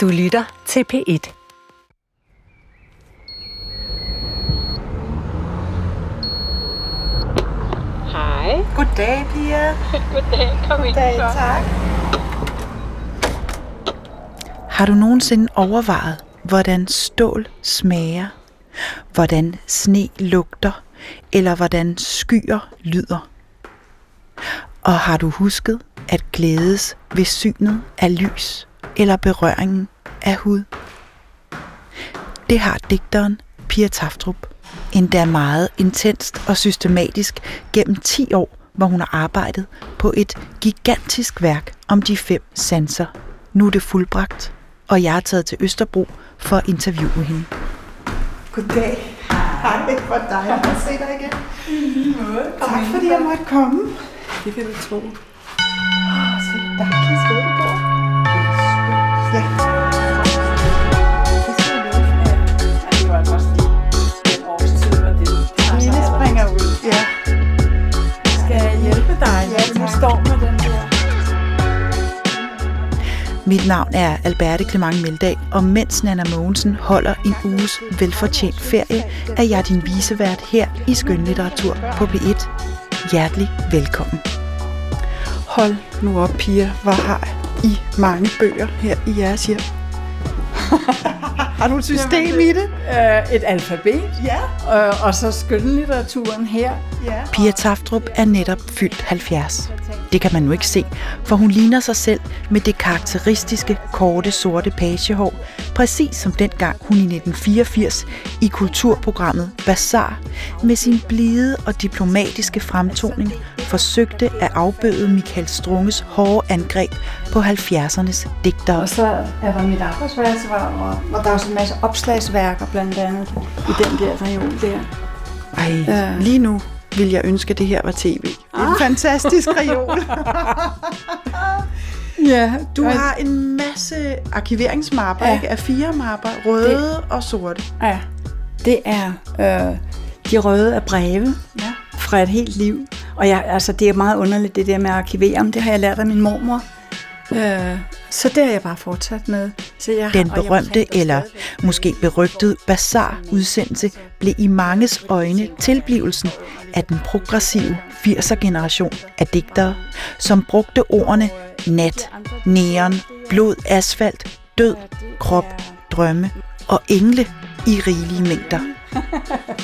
Du lytter til P1. Hej. Goddag, Pia. Goddag. Kom ind Goddag, tak. Har du nogensinde overvejet, hvordan stål smager? Hvordan sne lugter? Eller hvordan skyer lyder? Og har du husket at glædes ved synet af lys eller berøringen af hud? Det har digteren Pia Taftrup endda meget intenst og systematisk gennem 10 år, hvor hun har arbejdet på et gigantisk værk om de fem sanser. Nu er det fuldbragt, og jeg er taget til Østerbro for at interviewe hende. Goddag. Hej, hvor dejligt at se dig igen. Tak fordi jeg måtte komme. Det kan du tro. Åh, så dejligt sted, Ja. Skal jeg hjælpe dig, Ja, tak. står med den der? Mit navn er Alberte Clement Meldag, og mens Nana Mogensen holder en uges velfortjent ferie, er jeg din visevært her i Skønlitteratur på P1. Hjertelig velkommen. Hold nu op, Pia. Hvor har I mange bøger her i jeres hjem? har du et system i det? Øh, et alfabet, Ja. øh, og så skønlitteraturen her. Ja. Pia Taftrup er netop fyldt 70. Det kan man nu ikke se, for hun ligner sig selv med det karakteristiske, korte, sorte pagehår, præcis som dengang hun i 1984 i kulturprogrammet Bazaar med sin blide og diplomatiske fremtoning forsøgte at afbøde Michael Strunges hårde angreb på 70'ernes digtere. Og så er der mit arbejdsværelse, hvor, hvor, hvor der er også en masse opslagsværker blandt andet i den der reol der. Ej, Ja. lige nu vil jeg ønske, at det her var tv. Det er en fantastisk reol. Ja, Du har en masse arkiveringsmapper, Ja. ikke? Af fire mapper, røde og sorte. Ja, det er øh, de røde af breve Ja. Fra et helt liv. Og jeg, altså, det er meget underligt, det der med at arkivere, men det har jeg lært af min mormor. Øh, så det har jeg bare fortsat med. Så jeg Den berømte eller stadigvæk. måske berygtede Bazaar-udsendelse blev i manges øjne tilblivelsen af den progressive 80'er-generation af digtere, som brugte ordene nat, neon, blod, asfalt, død, krop, drømme og engle i rigelige mængder.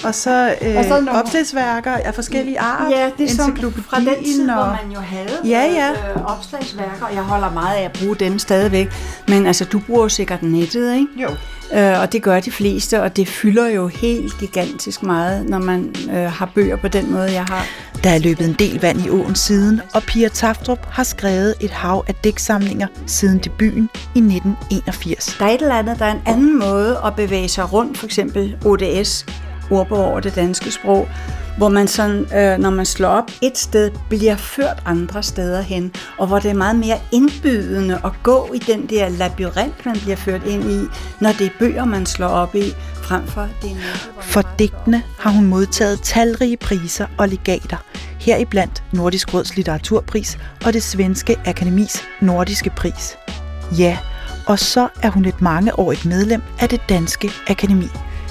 Og så, øh, Og så nogle- opslagsværker af forskellige art. Ja, det er som fra den tid, og... hvor man jo havde Ja, ja. Øh, opslagsværker, jeg holder meget af at bruge dem stadigvæk. Men altså, du bruger sikkert nettet, ikke? Jo. Øh, og det gør de fleste, og det fylder jo helt gigantisk meget, når man øh, har bøger på den måde, jeg har. Der er løbet en del vand i åen siden, og Pia Taftrup har skrevet et hav af digtsamlinger siden debuten i 1981. Der er et eller andet, der er en anden måde at bevæge sig rundt, for eksempel ODS, ordbog over det danske sprog, hvor man sådan, øh, når man slår op et sted, bliver ført andre steder hen, og hvor det er meget mere indbydende at gå i den der labyrint, man bliver ført ind i, når det er bøger, man slår op i, frem for det er For digtene har hun modtaget talrige priser og legater, heriblandt Nordisk Råds litteraturpris og det svenske akademis nordiske pris. Ja, og så er hun et mangeårigt medlem af det danske akademi.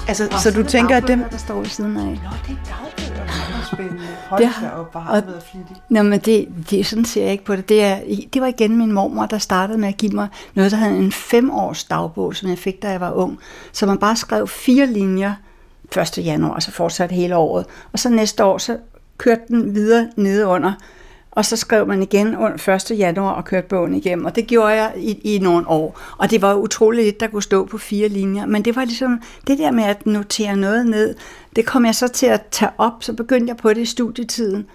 Altså, Og så du er der tænker, at dem... der står ved siden af. Nå, det er dagbøger. Det er spændende. Hold Det har- op, og- du. Nå, men det, det, sådan ser jeg ikke på det. Det, er, det var igen min mormor, der startede med at give mig noget, der havde en femårs dagbog, som jeg fik, da jeg var ung. Så man bare skrev fire linjer 1. januar, og så fortsatte hele året. Og så næste år, så kørte den videre nede under. Og så skrev man igen under 1. januar og kørte bogen igennem. Og det gjorde jeg i, i nogle år. Og det var utroligt lidt, der kunne stå på fire linjer. Men det var ligesom det der med at notere noget ned. Det kom jeg så til at tage op. Så begyndte jeg på det i studietiden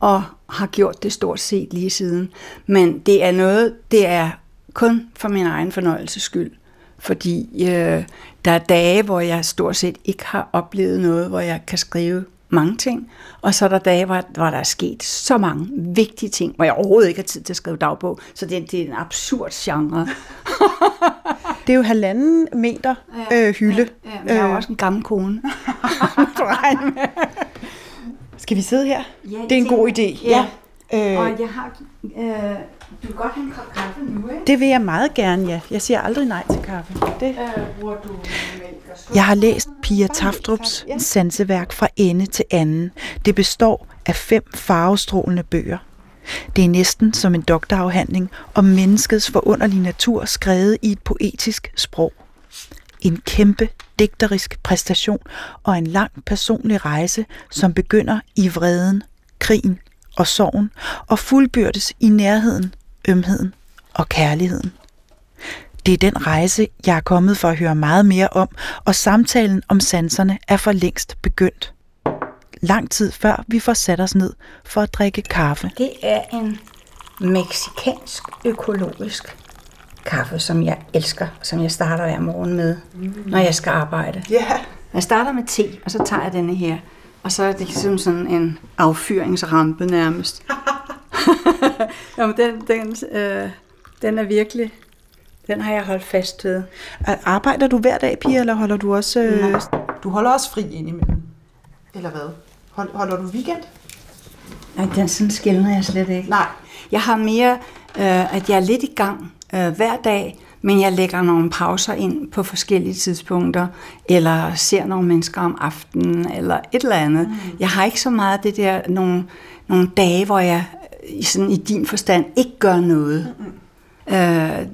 og har gjort det stort set lige siden. Men det er noget, det er kun for min egen fornøjelses skyld. Fordi øh, der er dage, hvor jeg stort set ikke har oplevet noget, hvor jeg kan skrive mange ting. Og så er der dage, hvor, hvor der er sket så mange vigtige ting, hvor jeg overhovedet ikke har tid til at skrive dagbog. Så det, det er en absurd genre. Det er jo halvanden meter øh, hylde. Ja, men jeg er jo også en gammel kone. Skal vi sidde her? Ja, det er en god idé. Ja. Øh, Og jeg har, øh, Du kan godt have en kop kaffe nu, ikke? Det vil jeg meget gerne, ja. Jeg siger aldrig nej til kaffe. Det. Øh, bruger du sukker? Jeg har læst Pia Taftrups sanseværk fra ende til anden. Det består af fem farvestrålende bøger. Det er næsten som en doktorafhandling om menneskets forunderlige natur skrevet i et poetisk sprog. En kæmpe digterisk præstation og en lang personlig rejse, som begynder i vreden, krigen og sorgen og fuldbyrdes i nærheden, ømheden og kærligheden. Det er den rejse, jeg er kommet for at høre meget mere om, og samtalen om sanserne er for længst begyndt. Lang tid før vi får sat os ned for at drikke kaffe. Det er en meksikansk økologisk kaffe, som jeg elsker, som jeg starter hver morgen med, når jeg skal arbejde. Ja. Jeg starter med te, og så tager jeg denne her. Og så er det ligesom sådan en affyringsrampe nærmest. Jamen, den, den, øh, den er virkelig... Den har jeg holdt fast ved. Arbejder du hver dag, Pia, eller holder du også... Øh... Nej. Du holder også fri indimellem. Eller hvad? Hold, holder du weekend? Nej, den sådan skældner jeg slet ikke. Nej. Jeg har mere, øh, at jeg er lidt i gang øh, hver dag, men jeg lægger nogle pauser ind på forskellige tidspunkter, eller ser nogle mennesker om aftenen, eller et eller andet. Mm. Jeg har ikke så meget det der, nogle, nogle dage, hvor jeg i sådan i din forstand ikke gør noget. Mm. Øh,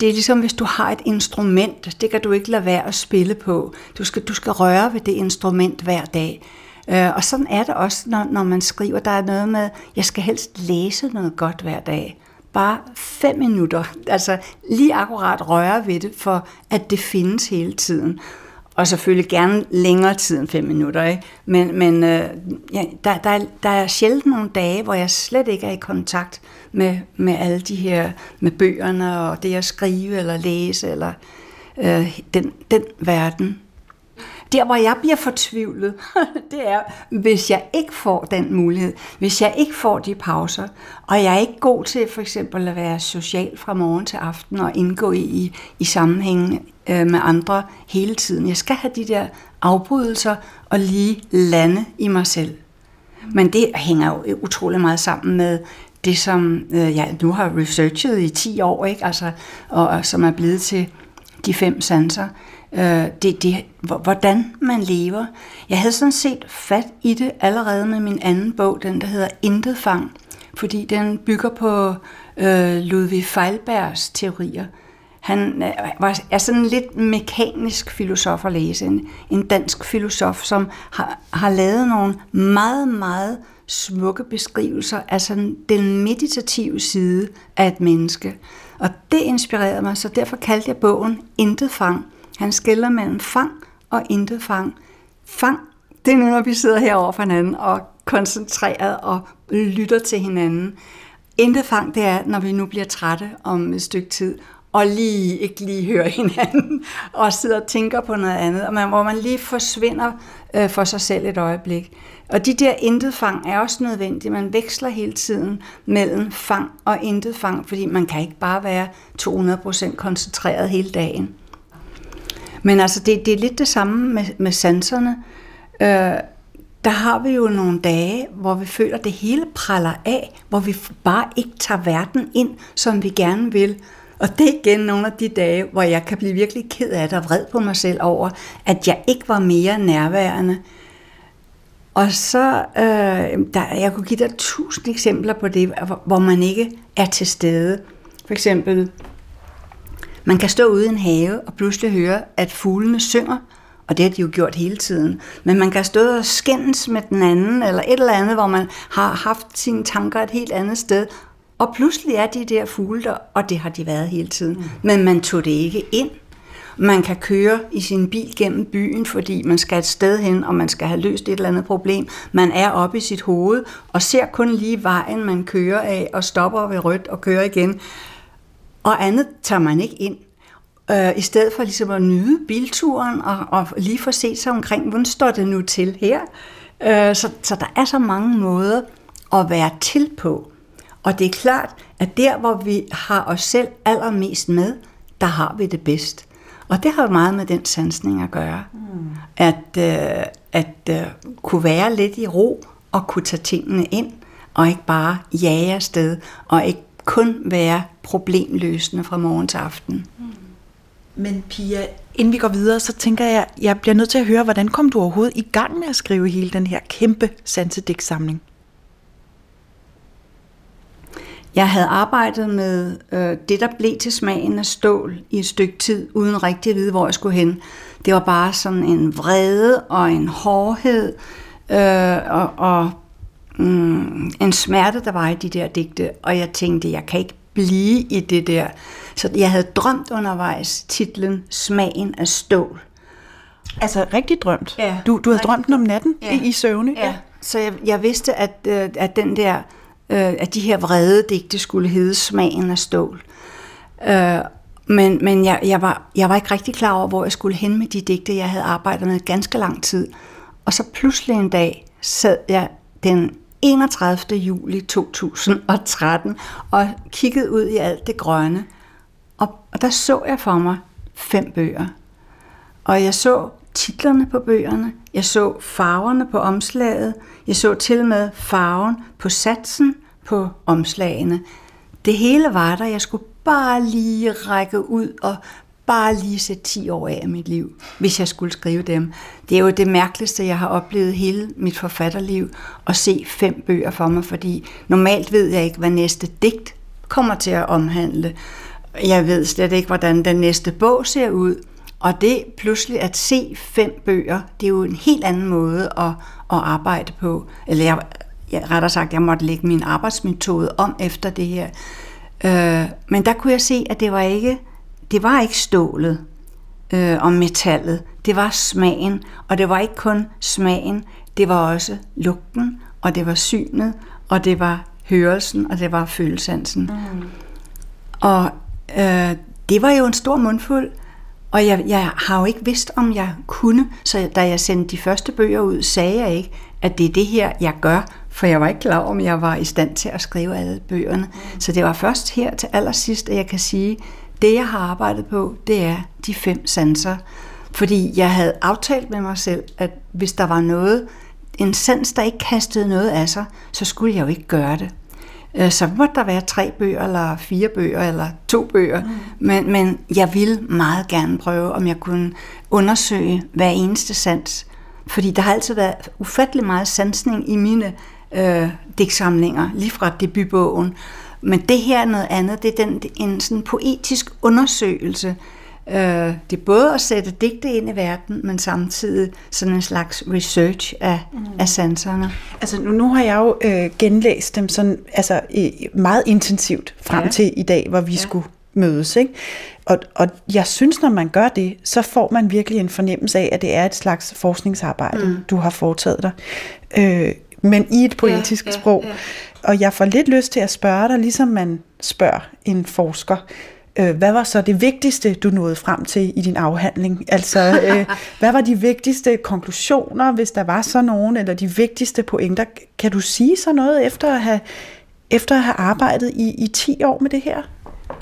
det er ligesom, hvis du har et instrument, det kan du ikke lade være at spille på. Du skal, du skal røre ved det instrument hver dag. Øh, og sådan er det også, når, når man skriver. Der er noget med, jeg skal helst læse noget godt hver dag. Bare fem minutter. Altså lige akkurat røre ved det, for at det findes hele tiden. Og selvfølgelig gerne længere tid end fem minutter. Ikke? Men, men øh, ja, der, der, er, der er sjældent nogle dage, hvor jeg slet ikke er i kontakt med, med alle de her, med bøgerne og det at skrive eller læse, eller øh, den, den verden. Der, hvor jeg bliver fortvivlet, det er, hvis jeg ikke får den mulighed, hvis jeg ikke får de pauser, og jeg er ikke god til for eksempel at være social fra morgen til aften og indgå i, i sammenhæng øh, med andre hele tiden. Jeg skal have de der afbrydelser og lige lande i mig selv. Men det hænger jo utrolig meget sammen med det, som øh, jeg nu har researchet i 10 år, ikke? Altså, og, og som er blevet til de fem sanser. Øh, det, det, hvordan man lever. Jeg havde sådan set fat i det allerede med min anden bog, den der hedder Intet Fang, fordi den bygger på øh, Ludwig Feilbergs teorier. Han øh, var, er sådan en lidt mekanisk filosof at læse, en, en dansk filosof, som har, har lavet nogle meget, meget smukke beskrivelser af sådan den meditative side af et menneske. Og det inspirerede mig, så derfor kaldte jeg bogen Intet Fang. Han skiller mellem fang og intet fang. Fang, det er nu, når vi sidder herovre for hinanden og koncentreret og lytter til hinanden. Intet fang, det er, når vi nu bliver trætte om et stykke tid, og lige ikke lige hører hinanden, og sidder og tænker på noget andet, og man, hvor man lige forsvinder øh, for sig selv et øjeblik. Og de der intet fang er også nødvendige. Man veksler hele tiden mellem fang og intet fang, fordi man kan ikke bare være 200% koncentreret hele dagen. Men altså, det, det er lidt det samme med, med sanserne. Øh, der har vi jo nogle dage, hvor vi føler, at det hele praller af, hvor vi bare ikke tager verden ind, som vi gerne vil. Og det er igen nogle af de dage, hvor jeg kan blive virkelig ked af det og vred på mig selv over, at jeg ikke var mere nærværende. Og så, øh, der, jeg kunne give dig tusind eksempler på det, hvor man ikke er til stede. For eksempel, man kan stå ude en have og pludselig høre, at fuglene synger, og det har de jo gjort hele tiden. Men man kan stå og skændes med den anden, eller et eller andet, hvor man har haft sine tanker et helt andet sted, og pludselig er de der fugle der, og det har de været hele tiden. Mm. Men man tog det ikke ind. Man kan køre i sin bil gennem byen, fordi man skal et sted hen, og man skal have løst et eller andet problem. Man er oppe i sit hoved, og ser kun lige vejen, man kører af, og stopper ved rødt og kører igen. Og andet tager man ikke ind. Øh, I stedet for ligesom at nyde bilturen, og, og lige få set sig omkring, hvordan står det nu til her? Øh, så, så der er så mange måder at være til på. Og det er klart, at der, hvor vi har os selv allermest med, der har vi det bedst. Og det har meget med den sansning at gøre. Mm. At, øh, at øh, kunne være lidt i ro og kunne tage tingene ind, og ikke bare jage afsted, og ikke kun være problemløsende fra morgen til aften. Men Pia, inden vi går videre, så tænker jeg, jeg bliver nødt til at høre, hvordan kom du overhovedet i gang med at skrive hele den her kæmpe sansedigtsamling? Jeg havde arbejdet med øh, det, der blev til smagen af stål i et stykke tid, uden rigtig at vide, hvor jeg skulle hen. Det var bare sådan en vrede og en hårdhed øh, og, og mm, en smerte, der var i de der digte. Og jeg tænkte, jeg kan ikke blive i det der. Så jeg havde drømt undervejs titlen Smagen af stål. Altså rigtig drømt? Ja. Du, du havde drømt den om natten Ja. i, i søvne? Ja, så jeg, jeg vidste, at, øh, at den der, øh, at de her vrede digte skulle hedde Smagen af stål. Øh, men men jeg, jeg, var, jeg var ikke rigtig klar over, hvor jeg skulle hen med de digte, jeg havde arbejdet med ganske lang tid. Og så pludselig en dag sad jeg den 31. juli 2013 og kiggede ud i alt det grønne. Og, og der så jeg for mig fem bøger. Og jeg så titlerne på bøgerne, jeg så farverne på omslaget, jeg så til med farven på satsen på omslagene. Det hele var der, jeg skulle bare lige række ud og bare lige sætte 10 år af af mit liv, hvis jeg skulle skrive dem. Det er jo det mærkeligste, jeg har oplevet hele mit forfatterliv, at se fem bøger for mig, fordi normalt ved jeg ikke, hvad næste digt kommer til at omhandle. Jeg ved slet ikke, hvordan den næste bog ser ud. Og det pludselig at se fem bøger, det er jo en helt anden måde at, at arbejde på. Eller jeg, jeg rettere sagt, jeg måtte lægge min arbejdsmetode om efter det her. Øh, men der kunne jeg se, at det var ikke, det var ikke stålet øh, og metallet. Det var smagen, og det var ikke kun smagen, det var også lugten, og det var synet, og det var hørelsen, og det var følelsansen. Mm. Og øh, det var jo en stor mundfuld, og jeg, jeg har jo ikke vidst, om jeg kunne, så da jeg sendte de første bøger ud, sagde jeg ikke, at det er det her, jeg gør, for jeg var ikke klar om jeg var i stand til at skrive alle bøgerne. Mm. Så det var først her til allersidst, at jeg kan sige, det jeg har arbejdet på, det er de fem sanser. Fordi jeg havde aftalt med mig selv, at hvis der var noget, en sans, der ikke kastede noget af sig, så skulle jeg jo ikke gøre det. Øh, Så måtte der være tre bøger, eller fire bøger, eller to bøger. Mm. Men, men jeg ville meget gerne prøve, om jeg kunne undersøge hver eneste sans. Fordi der har altid været ufattelig meget sansning i mine øh, digtsamlinger, lige fra debutbogen. Men det her er noget andet. Det er den, en sådan poetisk undersøgelse. Øh, det er både at sætte digte ind i verden, men samtidig sådan en slags research af, mm. af sanserne. Altså nu, nu har jeg jo øh, genlæst dem sådan, altså, øh, meget intensivt frem Ja. til i dag, hvor vi ja. skulle mødes. Ikke? Og, og jeg synes, når man gør det, så får man virkelig en fornemmelse af, at det er et slags forskningsarbejde, mm. du har foretaget dig. Øh, men i et poetisk ja, ja, sprog. ja. Og jeg får lidt lyst til at spørge dig, ligesom man spørger en forsker, øh, hvad var så det vigtigste, du nåede frem til i din afhandling? Altså, øh, hvad var de vigtigste konklusioner, hvis der var så nogen, eller de vigtigste pointer? Kan du sige så noget efter at have, efter at have arbejdet i, i 10 år med det her?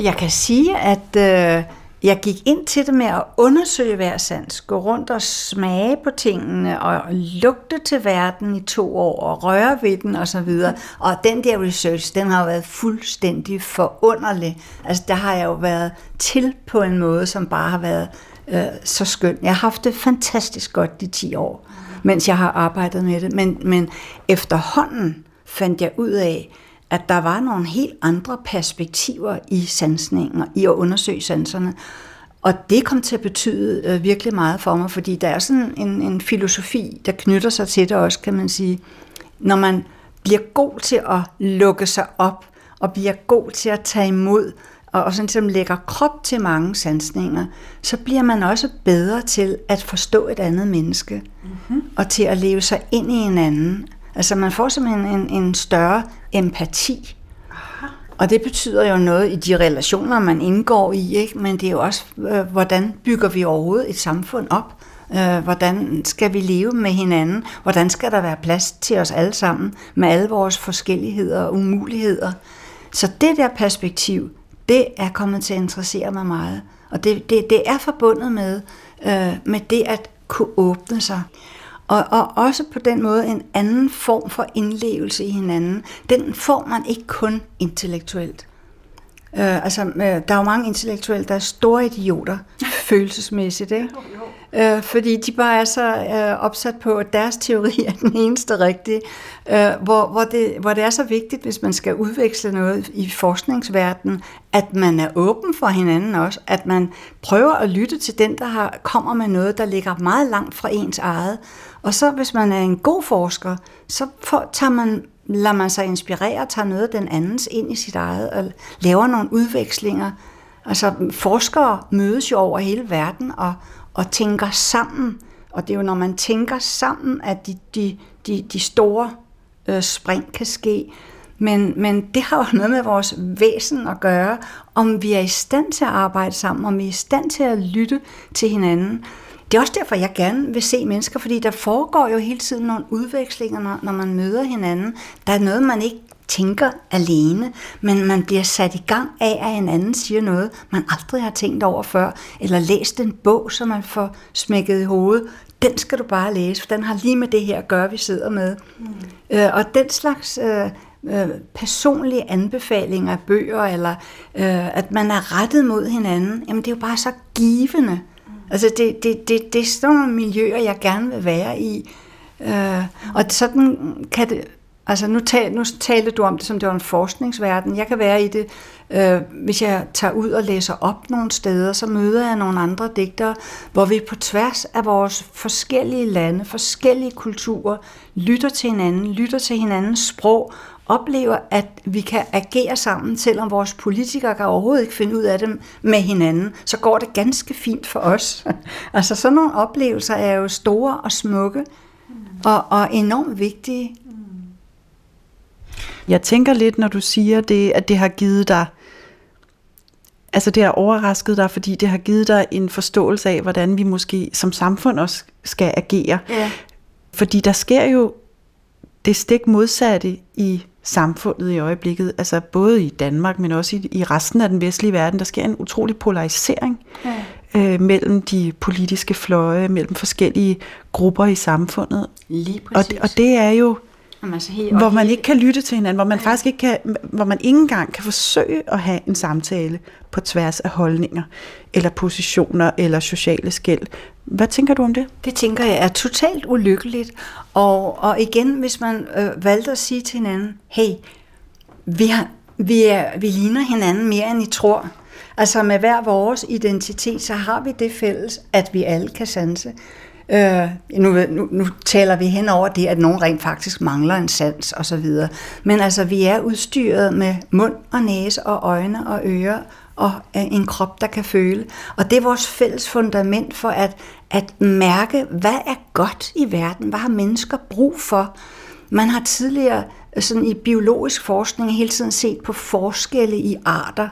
Jeg kan sige, at øh, jeg gik ind til det med at undersøge hver sans, gå rundt og smage på tingene, og lugte til verden i to år, og røre ved den osv. Og den der research, den har jo været fuldstændig forunderlig. Altså, der har jeg jo været til på en måde, som bare har været øh, så skøn. Jeg har haft det fantastisk godt de 10 år, mens jeg har arbejdet med det. Men, men efterhånden fandt jeg ud af, at der var nogle helt andre perspektiver i sansningen og i at undersøge sanserne. Og det kom til at betyde øh, virkelig meget for mig, fordi der er sådan en, en filosofi, der knytter sig til det også, kan man sige. Når man bliver god til at lukke sig op, og bliver god til at tage imod, og, og sådan som lægger krop til mange sansninger, så bliver man også bedre til at forstå et andet menneske, mm-hmm. og til at leve sig ind i en anden. Altså man får simpelthen en, en større empati. Og det betyder jo noget i de relationer, man indgår i, ikke? men det er jo også, øh, hvordan bygger vi overhovedet et samfund op? Øh, hvordan skal vi leve med hinanden? Hvordan skal der være plads til os alle sammen, med alle vores forskelligheder og umuligheder? Så det der perspektiv, det er kommet til at interessere mig meget. Og det, det, det er forbundet med, øh, med det at kunne åbne sig. Og, og også på den måde en anden form for indlevelse i hinanden. Den får man ikke kun intellektuelt. Øh, altså, øh, der er jo mange intellektuelle, der er store idioter, følelsesmæssigt, ikke? Øh, fordi de bare er så øh, opsat på, at deres teori er den eneste rigtige. Øh, hvor, hvor, det, hvor det er så vigtigt, hvis man skal udveksle noget i forskningsverdenen, at man er åben for hinanden også, at man prøver at lytte til den, der har, kommer med noget, der ligger meget langt fra ens eget. Og så hvis man er en god forsker, så får, tager man lader man sig inspirere og tager noget af den andens ind i sit eget og laver nogle udvekslinger. Altså forskere mødes jo over hele verden og, og tænker sammen. Og det er jo når man tænker sammen, at de, de, de, de store øh, spring kan ske. Men, men det har jo noget med vores væsen at gøre, om vi er i stand til at arbejde sammen, om vi er i stand til at lytte til hinanden. Det er også derfor, jeg gerne vil se mennesker, fordi der foregår jo hele tiden nogle udvekslinger, når, når man møder hinanden. Der er noget, man ikke tænker alene, men man bliver sat i gang af, at en anden siger noget, man aldrig har tænkt over før, eller læst en bog, som man får smækket i hovedet. Den skal du bare læse, for den har lige med det her at gøre, vi sidder med. Mm. Øh, og den slags øh, øh, personlige anbefalinger af bøger, eller øh, at man er rettet mod hinanden, jamen det er jo bare så givende. Altså det, det, det, det er sådan nogle miljøer, jeg gerne vil være i. Øh, og sådan kan det, altså nu, tal, nu talte du om det, som det var en forskningsverden. Jeg kan være i det, øh, hvis jeg tager ud og læser op nogle steder, så møder jeg nogle andre digtere, hvor vi på tværs af vores forskellige lande, forskellige kulturer, lytter til hinanden, lytter til hinandens sprog, oplever, at vi kan agere sammen, selvom vores politikere kan overhovedet ikke finde ud af det med hinanden, så går det ganske fint for os. altså sådan nogle oplevelser er jo store og smukke, og, og enormt vigtige. Jeg tænker lidt, når du siger det, at det har givet dig, altså det har overrasket dig, fordi det har givet dig en forståelse af, hvordan vi måske som samfund også skal agere. Ja. Fordi der sker jo det stik modsatte i samfundet i øjeblikket, altså både i Danmark, men også i, i resten af den vestlige verden, der sker en utrolig polarisering ja. øh, mellem de politiske fløje, mellem forskellige grupper i samfundet. Lige og, og det er jo, altså helt, hvor man ikke kan lytte til hinanden, hvor man faktisk ikke kan, hvor man ikke engang kan forsøge at have en samtale på tværs af holdninger, eller positioner, eller sociale skæld. Hvad tænker du om det? Det tænker jeg er totalt ulykkeligt. Og, og igen, hvis man øh, valgte at sige til hinanden, hey, vi, har, vi, er, vi ligner hinanden mere end I tror. Altså med hver vores identitet, så har vi det fælles, at vi alle kan sanse. Øh, nu, nu, nu taler vi hen over det, at nogen rent faktisk mangler en sans og så videre. Men altså, vi er udstyret med mund og næse og øjne og ører og øh, en krop, der kan føle. Og det er vores fælles fundament for at, at mærke, hvad er godt i verden? Hvad har mennesker brug for? Man har tidligere øh, sådan i biologisk forskning hele tiden set på forskelle i arter.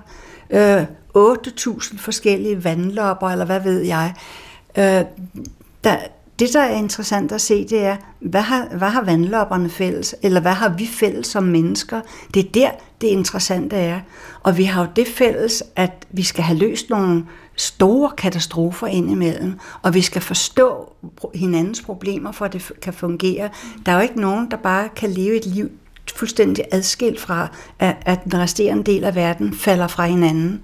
Øh, 8.000 forskellige vandlopper, eller hvad ved jeg. Øh, der, det, der er interessant at se, det er, hvad har, hvad har vandlopperne fælles, eller hvad har vi fælles som mennesker? Det er der, det interessante er. Og vi har jo det fælles, at vi skal have løst nogle store katastrofer indimellem, og vi skal forstå hinandens problemer, for at det kan fungere. Der er jo ikke nogen, der bare kan leve et liv fuldstændig adskilt fra, at, at den resterende del af verden falder fra hinanden.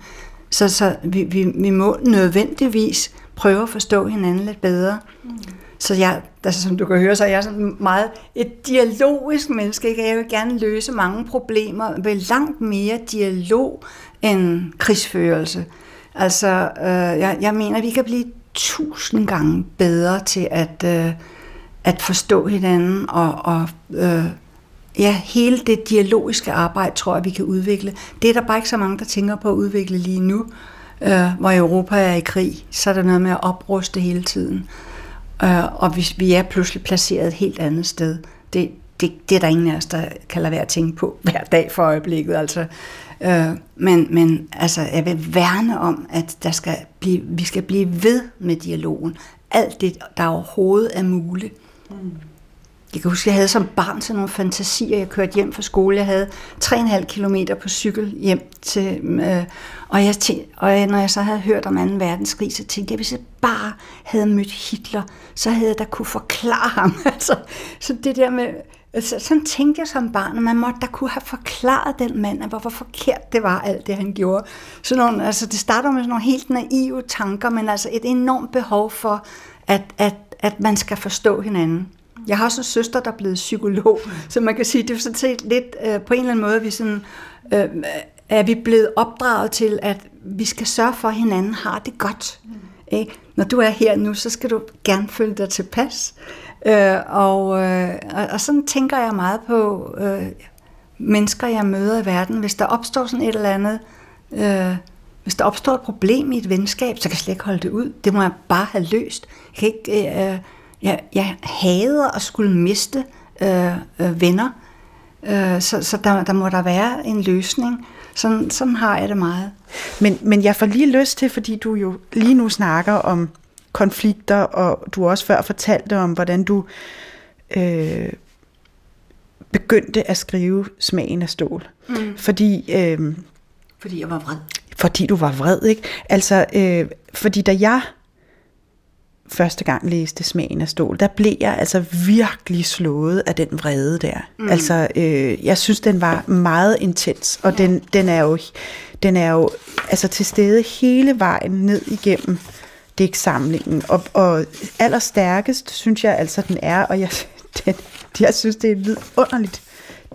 Så, så vi, vi, vi må nødvendigvis prøve at forstå hinanden lidt bedre. Mm. Så jeg, altså, som du kan høre, så er jeg sådan meget et dialogisk menneske. Ikke? Jeg vil gerne løse mange problemer ved langt mere dialog end krigsførelse. Altså, øh, jeg, jeg mener, at vi kan blive tusind gange bedre til at, øh, at forstå hinanden og, og øh, ja, hele det dialogiske arbejde, tror jeg, vi kan udvikle. Det er der bare ikke så mange, der tænker på at udvikle lige nu øh, hvor Europa er i krig, så er der noget med at opruste hele tiden. Øh, og hvis vi er pludselig placeret et helt andet sted, det, det, det er der ingen af os, der kan lade være at tænke på hver dag for øjeblikket. Altså. Øh, men, men altså, jeg vil værne om, at der skal blive, vi skal blive ved med dialogen. Alt det, der overhovedet er muligt. Mm. Jeg kan huske, jeg havde som barn sådan nogle fantasier. Jeg kørte hjem fra skole. Jeg havde 3,5 km på cykel hjem til... Øh, og, jeg tænkte, og når jeg så havde hørt om 2. verdenskrig, så tænkte jeg, hvis jeg bare havde mødt Hitler, så havde jeg da kunne forklare ham. altså, så det der med Så, sådan tænkte jeg som barn, at man måtte da kunne have forklaret den mand, at hvorfor forkert det var, alt det han gjorde. Så nogle, altså, det starter med sådan nogle helt naive tanker, men altså et enormt behov for, at, at, at man skal forstå hinanden. Jeg har også en søster, der er blevet psykolog, så man kan sige, det er sådan set lidt øh, på en eller anden måde, vi sådan, øh, er vi blevet opdraget til, at vi skal sørge for, at hinanden har det godt. Mm. Ikke? Når du er her nu, så skal du gerne føle dig tilpas. Øh, og, øh, og, og sådan tænker jeg meget på øh, mennesker, jeg møder i verden. Hvis der opstår sådan et eller andet, øh, hvis der opstår et problem i et venskab, så kan jeg slet ikke holde det ud. Det må jeg bare have løst. Jeg, kan ikke, øh, jeg, jeg hader at skulle miste øh, øh, venner, øh, så, så der, der må der være en løsning. Sådan, sådan har jeg det meget. Men, men jeg får lige lyst til, fordi du jo lige nu snakker om konflikter, og du også før fortalte om, hvordan du øh, begyndte at skrive Smagen af stål. Mm. Fordi... Øh, fordi jeg var vred. Fordi du var vred, ikke? Altså, øh, fordi da jeg første gang læste Smagen af stål, der blev jeg altså virkelig slået af den vrede der. Mm. Altså, øh, jeg synes, den var meget intens, og den, den er jo, den er jo altså til stede hele vejen ned igennem digtsamlingen. Og, og allerstærkest synes jeg altså, den er, og jeg, den, jeg synes, det er et vidunderligt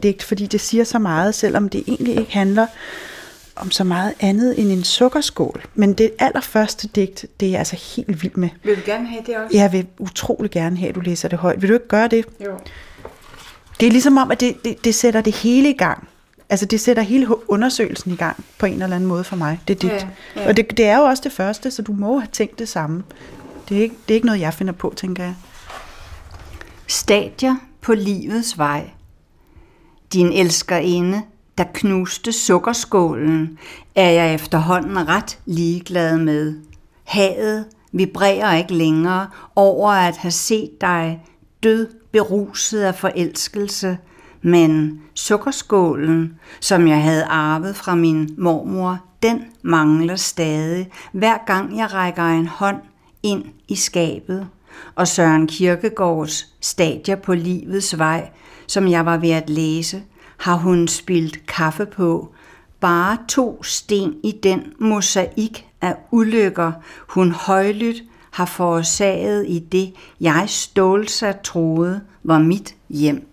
digt, fordi det siger så meget, selvom det egentlig ikke handler om så meget andet end en sukkerskål. Men det allerførste digt, det er jeg altså helt vild med. Vil du gerne have det også? Jeg vil utrolig gerne have, at du læser det højt. Vil du ikke gøre det? Jo. Det er ligesom om, at det, det, det sætter det hele i gang. Altså det sætter hele undersøgelsen i gang på en eller anden måde for mig. Det er dit. Ja, ja. Og det, det er jo også det første, så du må have tænkt det samme. Det er, ikke, det er ikke noget, jeg finder på, tænker jeg. Stadier på livets vej. Din elskerinde der knuste sukkerskålen, er jeg efterhånden ret ligeglad med. Havet vibrerer ikke længere over at have set dig død beruset af forelskelse, men sukkerskålen, som jeg havde arvet fra min mormor, den mangler stadig, hver gang jeg rækker en hånd ind i skabet. Og Søren Kirkegaards Stadier på livets vej, som jeg var ved at læse, har hun spildt kaffe på. Bare to sten i den mosaik af ulykker, hun højlydt har forårsaget i det, jeg stålsat troede var mit hjem.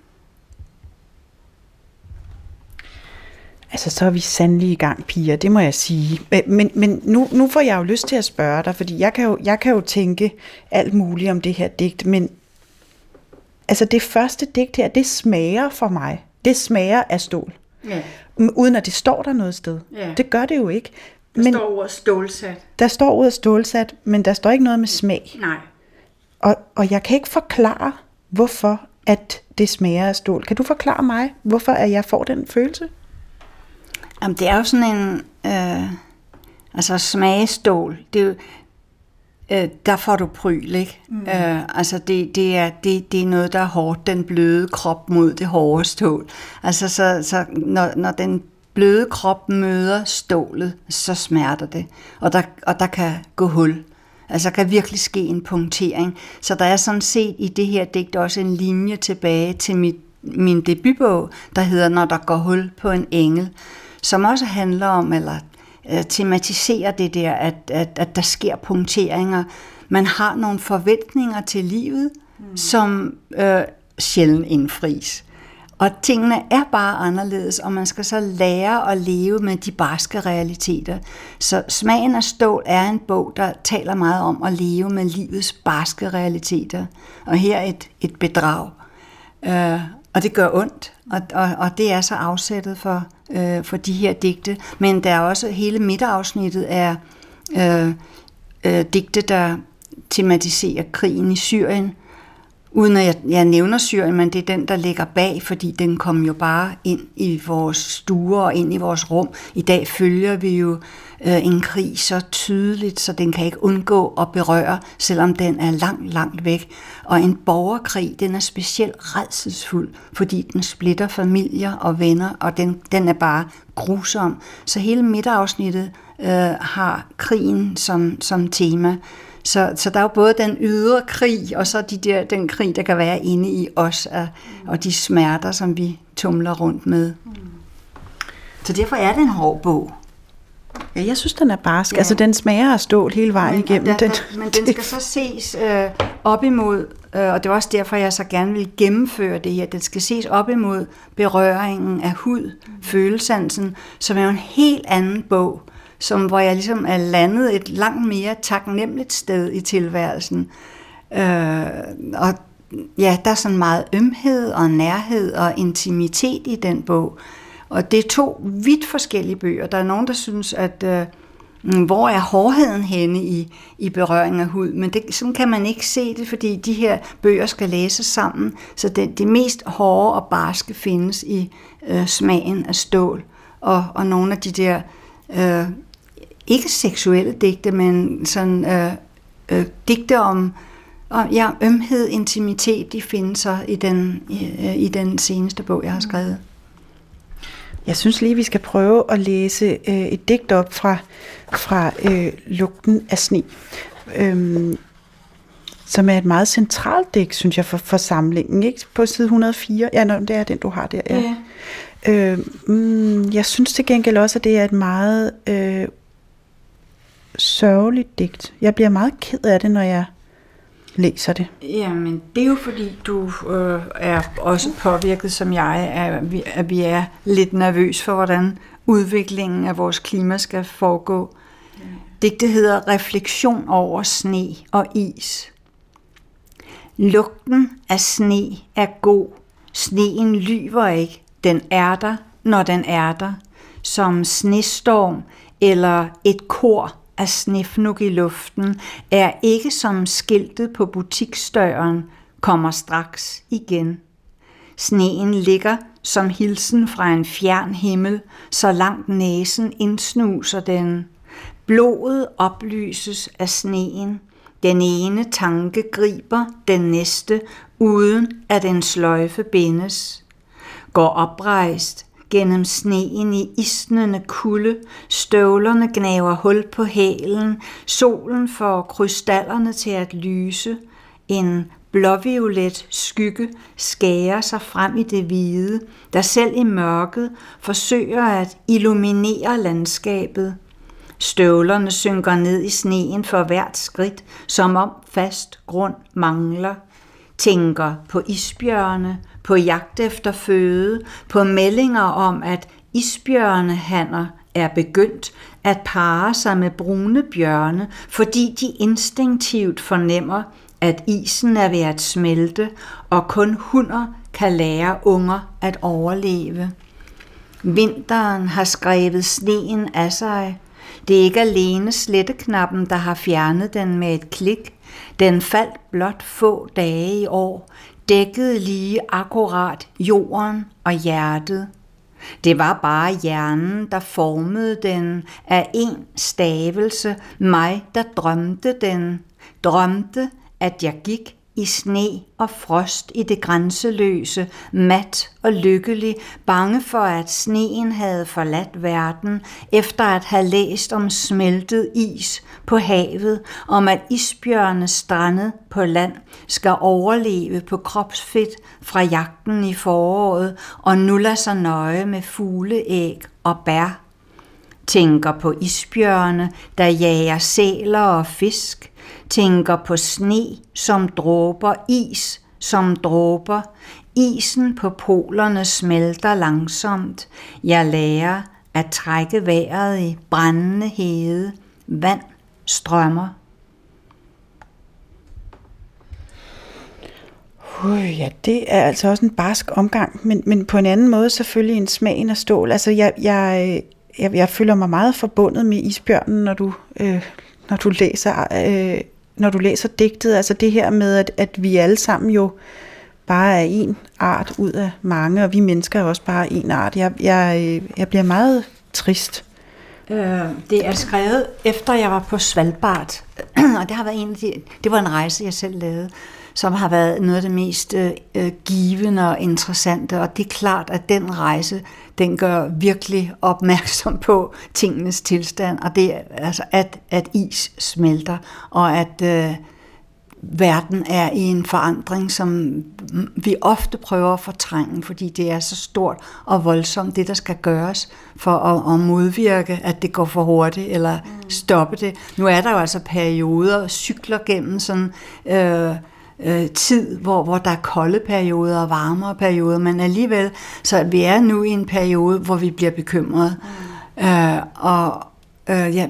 Altså, så er vi sandelig i gang, piger, det må jeg sige. Men, men nu, nu får jeg jo lyst til at spørge dig, fordi jeg kan, jo, jeg kan jo tænke alt muligt om det her digt, men altså det første digt her, det smager for mig det smager af stål. Ja. Uden at det står der noget sted. Ja. Det gør det jo ikke. Der men, står ordet stålsat. Der står ordet stålsat, men der står ikke noget med smag. Nej. Og, og jeg kan ikke forklare, hvorfor at det smager af stål. Kan du forklare mig, hvorfor at jeg får den følelse? Jamen, det er jo sådan en... Øh, altså smagestål. Det er jo, øh, der får du pryl, ikke? Mm. Øh, altså det, det, er, det, det er noget, der er hårdt, den bløde krop mod det hårde stål. Altså så, så når, når den bløde krop møder stålet, så smerter det, og der, og der kan gå hul. Altså der kan virkelig ske en punktering. Så der er sådan set i det her digt også en linje tilbage til mit, min debutbog, der hedder Når der går hul på en engel, som også handler om, eller øh, tematiserer det der, at, at, at der sker punkteringer. Man har nogle forventninger til livet, mm. som øh, sjældent indfries. Og tingene er bare anderledes, og man skal så lære at leve med de barske realiteter. Så Smagen af stål er en bog, der taler meget om at leve med livets barske realiteter. Og her et, et bedrag. Øh, og det gør ondt, og, og, og det er så afsættet for, øh, for de her digte. Men der er også hele midterafsnittet er øh, øh, digte, der tematiserer krigen i Syrien. Uden at jeg, jeg nævner Syrien, men det er den, der ligger bag, fordi den kom jo bare ind i vores stuer og ind i vores rum. I dag følger vi jo øh, en krig så tydeligt, så den kan ikke undgå at berøre, selvom den er langt, langt væk. Og en borgerkrig, den er specielt redselsfuld, fordi den splitter familier og venner, og den, den er bare grusom. Så hele midterafsnittet øh, har krigen som, som tema. Så, så der er jo både den ydre krig, og så de der, den krig, der kan være inde i os, og, og de smerter, som vi tumler rundt med. Så derfor er det en hård bog. Ja, jeg synes, den er barsk. Ja. Altså, den smager af stål hele vejen men, igennem. Der, den, der, men den skal så ses øh, op imod, øh, og det er også derfor, jeg så gerne vil gennemføre det her. Den skal ses op imod berøringen af hud, mm. følesansen, som er jo en helt anden bog, som, hvor jeg ligesom er landet et langt mere taknemmeligt sted i tilværelsen. Øh, og ja, der er sådan meget ømhed og nærhed og intimitet i den bog. Og det er to vidt forskellige bøger. Der er nogen, der synes, at øh, mm, hvor er hårdheden henne i, i berøring af hud? Men det, sådan kan man ikke se det, fordi de her bøger skal læses sammen. Så det, det mest hårde og barske findes i øh, smagen af stål. Og, og nogle af de der, øh, ikke seksuelle digte, men sådan øh, øh, digte om, om ja, ømhed, intimitet, de findes så i den, i, øh, i den seneste bog, jeg har skrevet. Jeg synes lige, vi skal prøve at læse øh, et digt op fra, fra øh, Lugten af sne, øhm, som er et meget centralt digt, synes jeg, for, for samlingen. Ikke? På side 104. Ja, nå, det er den, du har der. Ja. Ja. Øh, mm, jeg synes til gengæld også, at det er et meget øh, sørgeligt digt. Jeg bliver meget ked af det, når jeg læser det? Jamen, det er jo fordi, du øh, er også påvirket, som jeg er, at vi er lidt nervøs for, hvordan udviklingen af vores klima skal foregå. Digtet hedder Refleksion over sne og is. Lugten af sne er god. Sneen lyver ikke. Den er der, når den er der. Som snestorm eller et kor af snifnuk i luften er ikke som skiltet på butiksdøren, kommer straks igen. Sneen ligger som hilsen fra en fjern himmel, så langt næsen indsnuser den. Blodet oplyses af sneen. Den ene tanke griber den næste, uden at den sløjfe bindes. Går oprejst, gennem sneen i isnende kulde, støvlerne gnaver hul på hælen, solen får krystallerne til at lyse, en blåviolet skygge skærer sig frem i det hvide, der selv i mørket forsøger at illuminere landskabet. Støvlerne synker ned i sneen for hvert skridt, som om fast grund mangler. Tænker på isbjørne, på jagt efter føde, på meldinger om, at isbjørnehanner er begyndt at pare sig med brune bjørne, fordi de instinktivt fornemmer, at isen er ved at smelte, og kun hunder kan lære unger at overleve. Vinteren har skrevet sneen af sig. Det er ikke alene sletteknappen, der har fjernet den med et klik. Den faldt blot få dage i år, dækkede lige akkurat jorden og hjertet. Det var bare hjernen, der formede den af en stavelse, mig, der drømte den. Drømte, at jeg gik i sne og frost i det grænseløse, mat og lykkelig, bange for at sneen havde forladt verden, efter at have læst om smeltet is på havet, om at isbjørne strandet på land skal overleve på kropsfedt fra jagten i foråret og nu nuller sig nøje med fugleæg og bær. Tænker på isbjørne, der jager sæler og fisk, tænker på sne som dråber, is som dråber. Isen på polerne smelter langsomt. Jeg lærer at trække vejret i brændende hede. Vand strømmer. Uh, ja, det er altså også en barsk omgang, men, men på en anden måde selvfølgelig en smagen af stål. Altså, jeg, jeg, jeg, jeg føler mig meget forbundet med isbjørnen, når du, øh, når du læser øh, når du læser digtet, altså det her med, at, at vi alle sammen jo bare er en art ud af mange, og vi mennesker er også bare en art. Jeg, jeg, øh, jeg bliver meget trist. Øh, det er skrevet efter jeg var på Svalbard, og det har været en af de, det var en rejse, jeg selv lavede. som har været noget af det mest øh, øh, givende og interessante. Og det er klart, at den rejse, den gør virkelig opmærksom på tingenes tilstand, og det er altså, at, at is smelter, og at øh, verden er i en forandring, som vi ofte prøver at fortrænge, fordi det er så stort og voldsomt, det der skal gøres for at, at modvirke, at det går for hurtigt, eller stoppe det. Nu er der jo altså perioder, cykler gennem sådan... Øh, øh, tid, hvor, hvor der er kolde perioder og varmere perioder, men alligevel, så vi er nu i en periode, hvor vi bliver bekymrede. Mm. Øh, og øh, ja,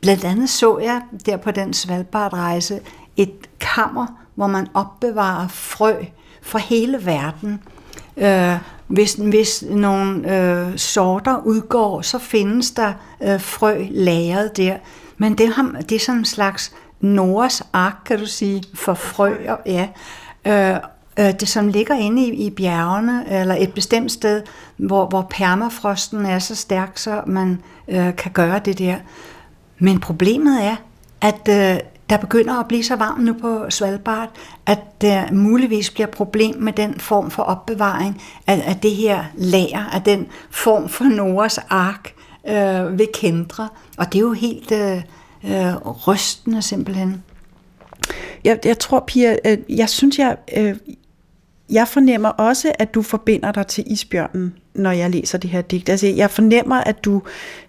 blandt andet så jeg der på den Svalbard-rejse et kammer, hvor man opbevarer frø fra hele verden. Øh, hvis, hvis nogle øh, sorter udgår, så findes der øh, frø lagret der. Men det, har, det er sådan en slags Noras ark, kan du sige, for frøer. Ja. Øh, øh, det som ligger inde i, i bjergene, eller et bestemt sted, hvor, hvor permafrosten er så stærk, så man øh, kan gøre det der. Men problemet er, at øh, der begynder at blive så varmt nu på Svalbard, at der muligvis bliver problem med den form for opbevaring af, af det her lager, af den form for Noras ark øh, ved Kendra. Og det er jo helt øh, øh, rystende simpelthen. Jeg, jeg tror, Pia, øh, jeg synes, jeg, øh, jeg fornemmer også, at du forbinder dig til isbjørnen, når jeg læser det her digt. Altså, jeg fornemmer, at du,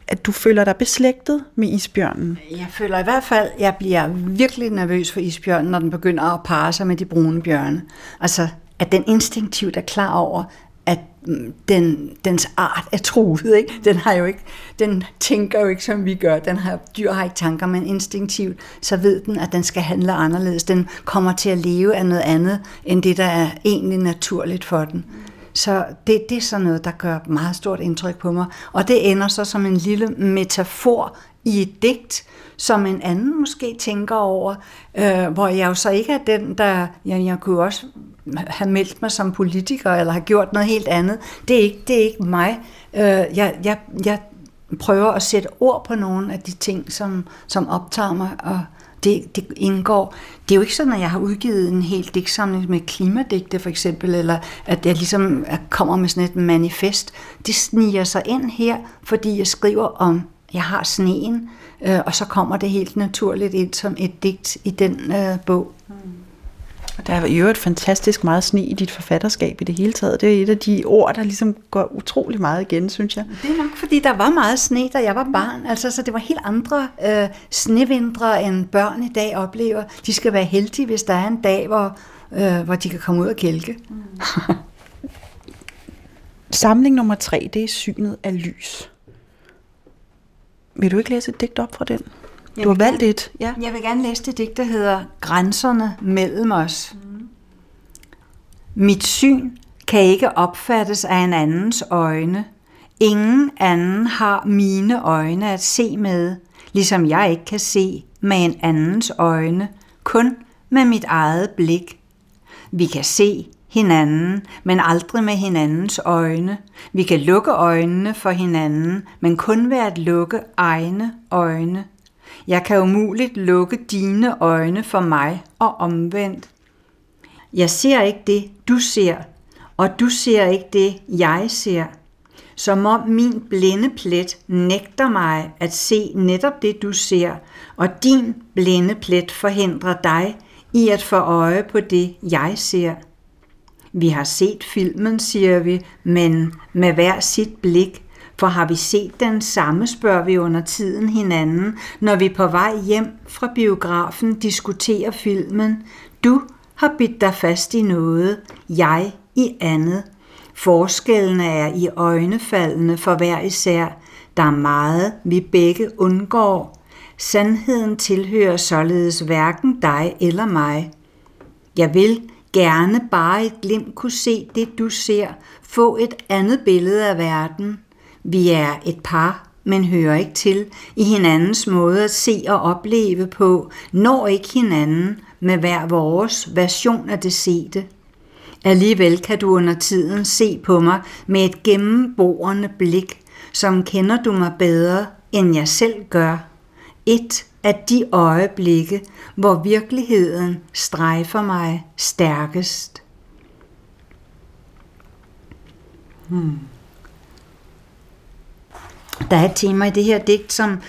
at du føler dig beslægtet med isbjørnen. Jeg føler i hvert fald, at jeg bliver virkelig nervøs for isbjørnen, når den begynder at parre sig med de brune bjørne. Altså, at den instinktivt er klar over, at mm, den, dens art er truet. Ikke? Den, har jo ikke, den tænker jo ikke, som vi gør. Den har, dyr har ikke tanker, men instinktivt, så ved den, at den skal handle anderledes. Den kommer til at leve af noget andet, end det, der er egentlig naturligt for den. Så det, det er sådan noget, der gør meget stort indtryk på mig. Og det ender så som en lille metafor i et digt, som en anden måske tænker over, øh, hvor jeg jo så ikke er den, der, jeg, jeg kunne også have meldt mig som politiker, eller have gjort noget helt andet. Det er ikke, det er ikke mig. Øh, jeg, jeg, jeg prøver at sætte ord på nogle af de ting, som, som optager mig, og det, det indgår. Det er jo ikke sådan, at jeg har udgivet en hel digtsamling med klimadigte for eksempel, eller at jeg ligesom kommer med sådan et manifest. Det sniger sig ind her, fordi jeg skriver om, jeg har sneen, øh, og så kommer det helt naturligt ind som et digt i den øh, bog. Mm. Og der er jo et fantastisk meget sne i dit forfatterskab i det hele taget. Det er et af de ord, der ligesom går utrolig meget igen, synes jeg. Det er nok, fordi der var meget sne, da jeg var barn. Altså, så det var helt andre øh, snevintre, end børn i dag oplever. De skal være heldige, hvis der er en dag, hvor, øh, hvor de kan komme ud og kælke. Mm. Samling nummer tre, det er synet af lys. Vil du ikke læse et digt op fra den? Du har valgt et. Ja. Jeg vil gerne læse det digt, der hedder Grænserne mellem os. Mm. Mit syn kan ikke opfattes af en andens øjne. Ingen anden har mine øjne at se med, ligesom jeg ikke kan se med en andens øjne, kun med mit eget blik. Vi kan se hinanden, men aldrig med hinandens øjne. Vi kan lukke øjnene for hinanden, men kun ved at lukke egne øjne. Jeg kan umuligt lukke dine øjne for mig og omvendt. Jeg ser ikke det, du ser, og du ser ikke det, jeg ser. Som om min blinde plet nægter mig at se netop det, du ser, og din blinde plet forhindrer dig i at få øje på det, jeg ser. Vi har set filmen, siger vi, men med hver sit blik, for har vi set den samme, spørger vi under tiden hinanden, når vi på vej hjem fra biografen diskuterer filmen. Du har bidt dig fast i noget, jeg i andet. Forskellene er i øjnefaldene for hver især. Der er meget, vi begge undgår. Sandheden tilhører således hverken dig eller mig. Jeg vil gerne bare et glimt kunne se det, du ser, få et andet billede af verden. Vi er et par, men hører ikke til i hinandens måde at se og opleve på, når ikke hinanden med hver vores version af det sete. Alligevel kan du under tiden se på mig med et gennemborende blik, som kender du mig bedre, end jeg selv gør. Et af de øjeblikke, hvor virkeligheden strejfer mig stærkest. Hmm. Der er et tema i det her digt, som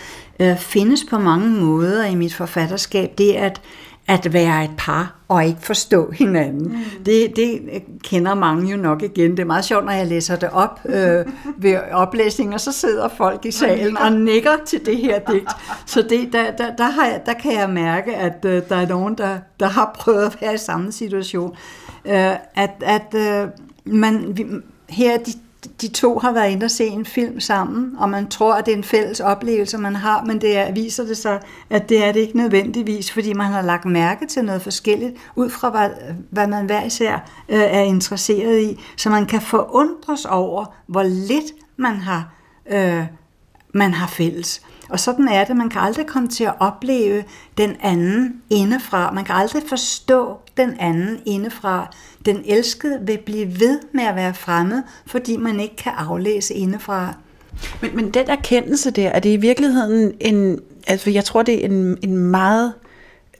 øh, findes på mange måder i mit forfatterskab. Det er at, at være et par og ikke forstå hinanden. Mm. Det, det kender mange jo nok igen. Det er meget sjovt, når jeg læser det op øh, ved oplæsning, og så sidder folk i salen og nikker til det her digt. Så det, der, der, der, har jeg, der kan jeg mærke, at øh, der er nogen, der, der har prøvet at være i samme situation. Øh, at at øh, man, vi, her de de to har været inde og se en film sammen, og man tror, at det er en fælles oplevelse, man har, men det er, viser det sig, at det er det ikke nødvendigvis, fordi man har lagt mærke til noget forskelligt, ud fra hvad, hvad man hver især øh, er interesseret i, så man kan forundres over, hvor lidt man har, øh, man har fælles. Og sådan er det. Man kan aldrig komme til at opleve den anden indefra. Man kan aldrig forstå den anden indefra. Den elskede vil blive ved med at være fremmed, fordi man ikke kan aflæse indefra. Men, men den erkendelse der, er det i virkeligheden en, altså jeg tror det er en, en meget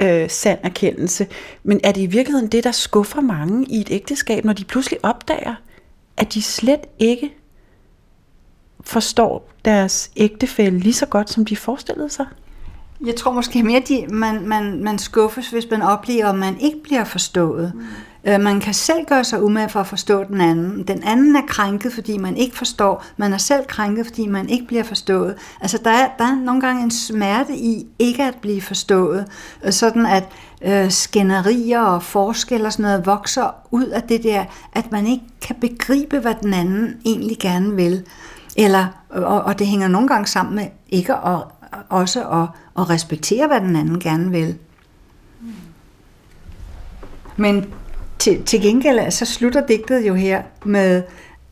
øh, sand erkendelse, men er det i virkeligheden det, der skuffer mange i et ægteskab, når de pludselig opdager, at de slet ikke forstår deres ægtefælle lige så godt, som de forestillede sig? Jeg tror måske mere, at man, man, man skuffes, hvis man oplever, at man ikke bliver forstået. Mm. Øh, man kan selv gøre sig umage for at forstå den anden. Den anden er krænket, fordi man ikke forstår. Man er selv krænket, fordi man ikke bliver forstået. Altså, der er, der er nogle gange en smerte i ikke at blive forstået. Øh, sådan at øh, skænderier og forskelle og sådan noget vokser ud af det der, at man ikke kan begribe, hvad den anden egentlig gerne vil. Eller, og, og det hænger nogle gange sammen med ikke at, også at, at respektere, hvad den anden gerne vil. Men til, til gengæld, så slutter digtet jo her med,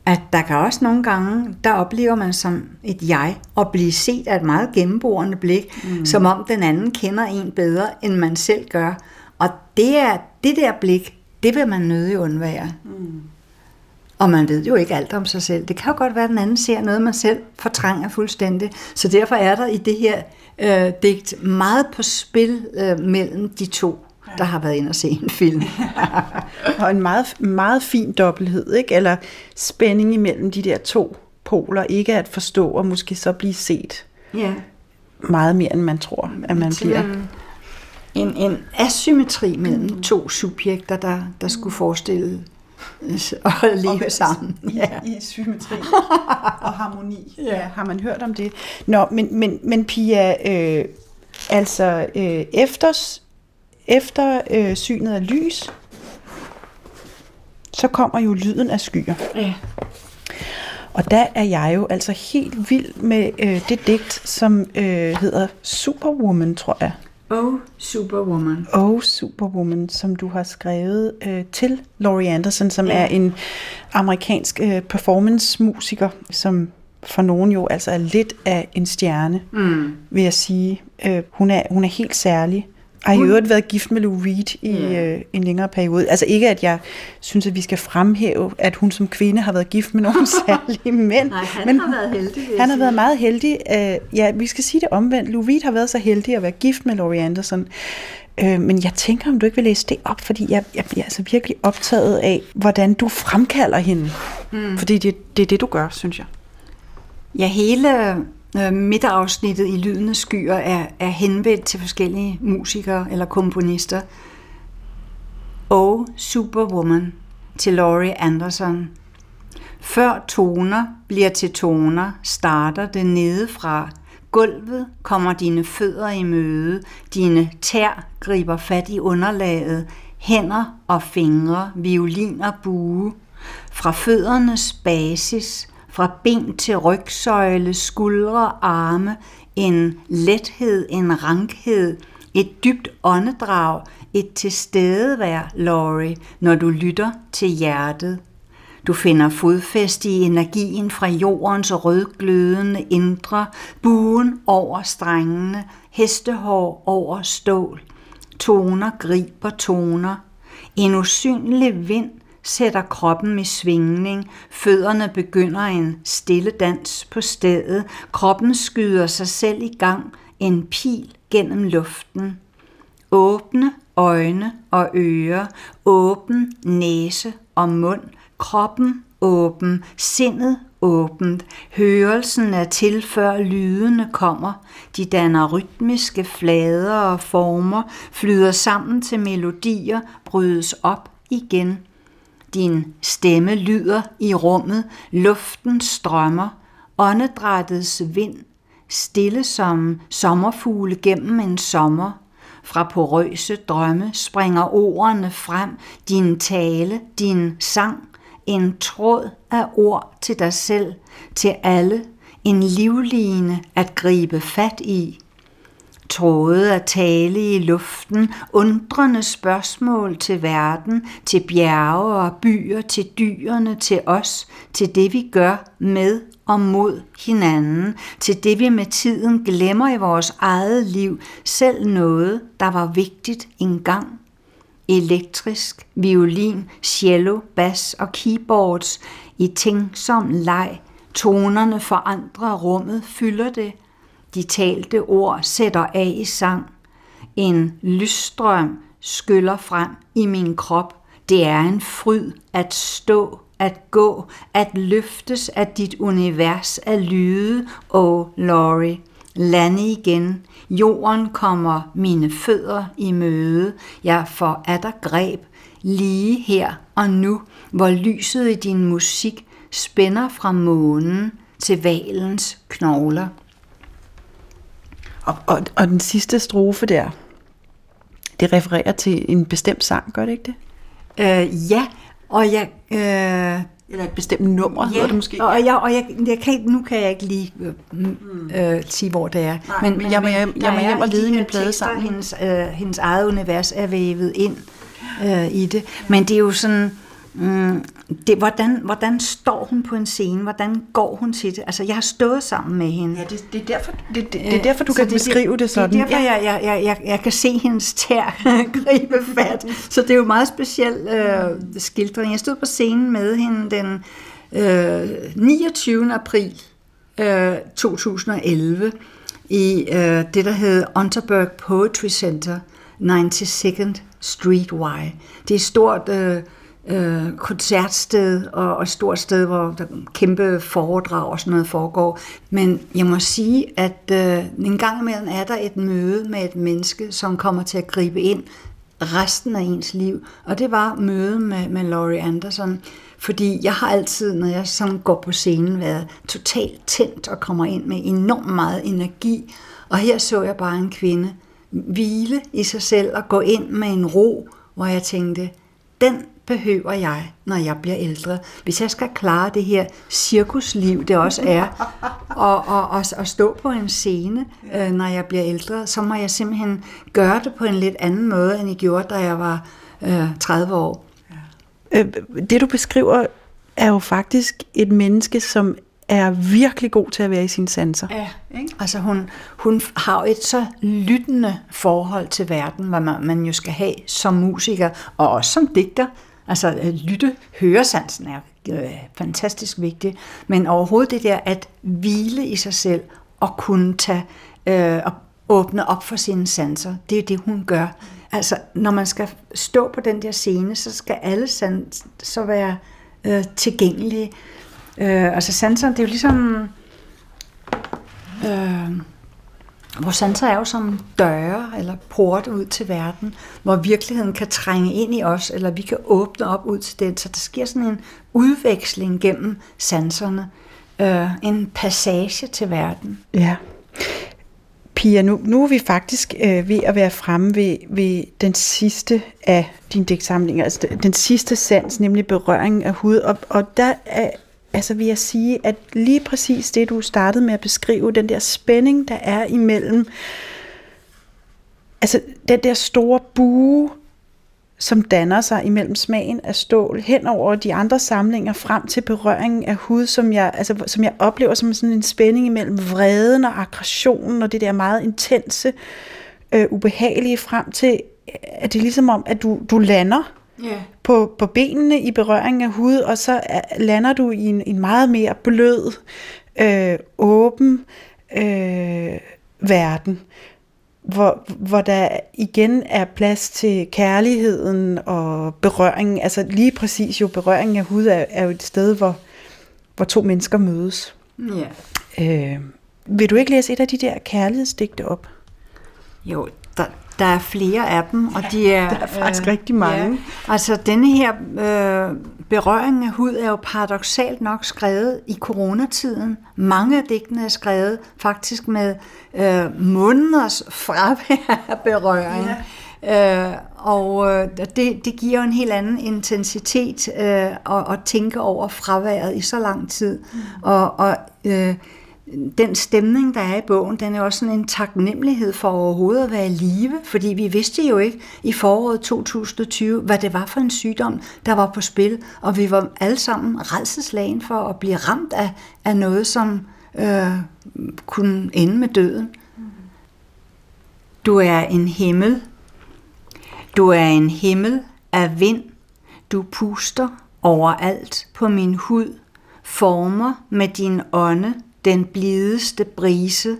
at der kan også nogle gange, der oplever man som et jeg, at blive set af et meget gennemborende blik, mm. som om den anden kender en bedre, end man selv gør. Og det er det der blik, det vil man nødig undvære. Mm. Og man ved jo ikke alt om sig selv. Det kan jo godt være, at den anden ser noget, man selv fortrænger fuldstændig. Så derfor er der i det her øh, digt meget på spil øh, mellem de to der har været inde og se en film. og en meget, meget fin dobbelthed, ikke? Eller spænding imellem de der to poler. Ikke at forstå og måske så blive set. Ja. Meget mere, end man tror, at man bliver. En, en asymmetri mellem mm. to subjekter, der, der skulle forestille og leve sammen. Ja. I, I symmetri og harmoni. Ja. ja. Har man hørt om det? Nå, men, men, men Pia, øh, altså øh, efter, efter øh, synet af lys, så kommer jo lyden af skyer. Ja. Og der er jeg jo altså helt vild med øh, det digt, som øh, hedder Superwoman, tror jeg. Oh Superwoman. Oh Superwoman, som du har skrevet øh, til Laurie Anderson, som ja. er en amerikansk øh, performance-musiker, som for nogen jo altså er lidt af en stjerne, mm. vil jeg sige. Øh, hun, er, hun er helt særlig. Har i øvrigt været gift med Lou Reed i øh, en længere periode. Altså ikke, at jeg synes, at vi skal fremhæve, at hun som kvinde har været gift med nogen særlige mænd. Nej, han men har været heldig. Han har været meget heldig. Uh, ja, vi skal sige det omvendt. Lou Reed har været så heldig at være gift med Laurie Anderson. Uh, men jeg tænker, om du ikke vil læse det op, fordi jeg, jeg bliver altså virkelig optaget af, hvordan du fremkalder hende. Mm. Fordi det, det er det, du gør, synes jeg. Ja, hele Øh, Øh, midterafsnittet i Lyden af skyer er, er henvendt til forskellige musikere eller komponister. Oh Superwoman til Laurie Anderson. Før toner bliver til toner, starter det nedefra. Gulvet kommer dine fødder i møde, dine tær griber fat i underlaget, hænder og fingre, violin og bue. Fra føddernes basis fra ben til rygsøjle, skuldre, arme, en lethed, en rankhed, et dybt åndedrag, et tilstedevær, Laurie, når du lytter til hjertet. Du finder fodfæste i energien fra jordens rødglødende indre, buen over strengene, hestehår over stål. Toner griber toner. En usynlig vind sætter kroppen i svingning, fødderne begynder en stille dans på stedet, kroppen skyder sig selv i gang, en pil gennem luften. Åbne øjne og ører, åben næse og mund, kroppen åben, sindet åbent, hørelsen er til før lydene kommer, de danner rytmiske flader og former, flyder sammen til melodier, brydes op igen. Din stemme lyder i rummet, luften strømmer, åndedrættets vind, stille som sommerfugle gennem en sommer. Fra porøse drømme springer ordene frem, din tale, din sang, en tråd af ord til dig selv, til alle, en livline at gribe fat i. Tråde at tale i luften, undrende spørgsmål til verden, til bjerge og byer, til dyrene, til os, til det vi gør med og mod hinanden, til det vi med tiden glemmer i vores eget liv, selv noget, der var vigtigt engang. Elektrisk, violin, cello, bas og keyboards i tænksom leg, tonerne forandrer rummet, fylder det. De talte ord sætter af i sang. En lysstrøm skyller frem i min krop. Det er en fryd at stå at gå, at løftes af dit univers af lyde, oh Laurie. Lande igen. Jorden kommer mine fødder i møde. Jeg får af greb lige her og nu, hvor lyset i din musik spænder fra månen til valens knogler. Og, og, og den sidste strofe der, det refererer til en bestemt sang, gør det ikke det? Øh, ja, og jeg... Øh, eller et bestemt nummer, ja, det måske. Og, jeg, og jeg, jeg kan, nu kan jeg ikke lige øh, mm. øh, sige, hvor det er. Nej, men, men jeg må hjem, jeg må hjem og lede min plade sammen. Hendes, øh, hendes eget univers er vævet ind øh, i det. Men det er jo sådan Mm, det, hvordan, hvordan står hun på en scene? Hvordan går hun til det? Altså, jeg har stået sammen med hende. Ja, det, det, er, derfor, det, det, det er derfor, du så kan det, beskrive det sådan. Det er derfor, ja. jeg, jeg, jeg, jeg kan se hendes tær gribe fat. Så det er jo meget speciel øh, skildring. Jeg stod på scenen med hende den øh, 29. april øh, 2011 i øh, det, der hedder Unterberg Poetry Center, 92nd Street Y. Det er et stort... Øh, øh, koncertsted og, og et stort sted, hvor der kæmpe foredrag og sådan noget foregår. Men jeg må sige, at øh, en gang imellem er der et møde med et menneske, som kommer til at gribe ind resten af ens liv. Og det var mødet med, med Laurie Anderson. Fordi jeg har altid, når jeg sådan går på scenen, været totalt tændt og kommer ind med enormt meget energi. Og her så jeg bare en kvinde hvile i sig selv og gå ind med en ro, hvor jeg tænkte, den behøver jeg, når jeg bliver ældre. Hvis jeg skal klare det her cirkusliv, det også er, og, og, og, og stå på en scene, øh, når jeg bliver ældre, så må jeg simpelthen gøre det på en lidt anden måde, end jeg gjorde, da jeg var øh, 30 år. Øh, det du beskriver er jo faktisk et menneske, som er virkelig god til at være i sine sanser. Ja, ikke? Altså hun, hun har et så lyttende forhold til verden, hvad man, man jo skal have som musiker, og også som digter. Altså øh, lytte, høresansen er øh, fantastisk vigtig, men overhovedet det der at hvile i sig selv og kunne tage øh, og åbne op for sine sanser, det er det, hun gør. Altså, når man skal stå på den der scene, så skal alle sanser så være øh, tilgængelige. Øh, altså sanserne, det er jo ligesom... Øh, Vores sanser er jo som døre eller porte ud til verden, hvor virkeligheden kan trænge ind i os, eller vi kan åbne op ud til den. Så der sker sådan en udveksling gennem sanserne. Øh, en passage til verden. Ja. Pia, nu, nu er vi faktisk øh, ved at være fremme ved, ved den sidste af dine digtsamlinger, altså den sidste sans, nemlig berøring af hud. Og, og der er, altså vil jeg sige, at lige præcis det, du startede med at beskrive, den der spænding, der er imellem, altså den der store bue, som danner sig imellem smagen af stål hen over de andre samlinger frem til berøringen af hud, som jeg, altså, som jeg oplever som sådan en spænding imellem vreden og aggressionen og det der meget intense, øh, ubehagelige frem til, at det er ligesom om, at du, du lander yeah. på, på benene i berøring af hud, og så lander du i en, en meget mere blød, øh, åben øh, verden. hvor, hvor der igen er plads til kærligheden og berøringen. Altså lige præcis jo berøringen af hud er, er jo et sted, hvor, hvor to mennesker mødes. Ja. Øh, vil du ikke læse et af de der kærlighedsdigte op? Jo, der, er flere af dem, og de er... Der er faktisk rigtig mange. Ja, altså, denne her øh, berøring af hud er jo paradoxalt nok skrevet i coronatiden. Mange af digtene er skrevet faktisk med øh, måneders fravær af berøring. Ja. Øh, og øh, det, det giver en helt anden intensitet øh, at, at tænke over fraværet i så lang tid. Mm. Og, og øh, den stemning, der er i bogen, den er også sådan en taknemmelighed for overhovedet at være i live, fordi vi vidste jo ikke i foråret 2020, hvad det var for en sygdom, der var på spil, og vi var alle sammen redselslagen for at blive ramt af, af noget, som øh, kunne ende med døden. Du er en himmel. Du er en himmel af vind. Du puster overalt på min hud, former med din ånde den blideste brise,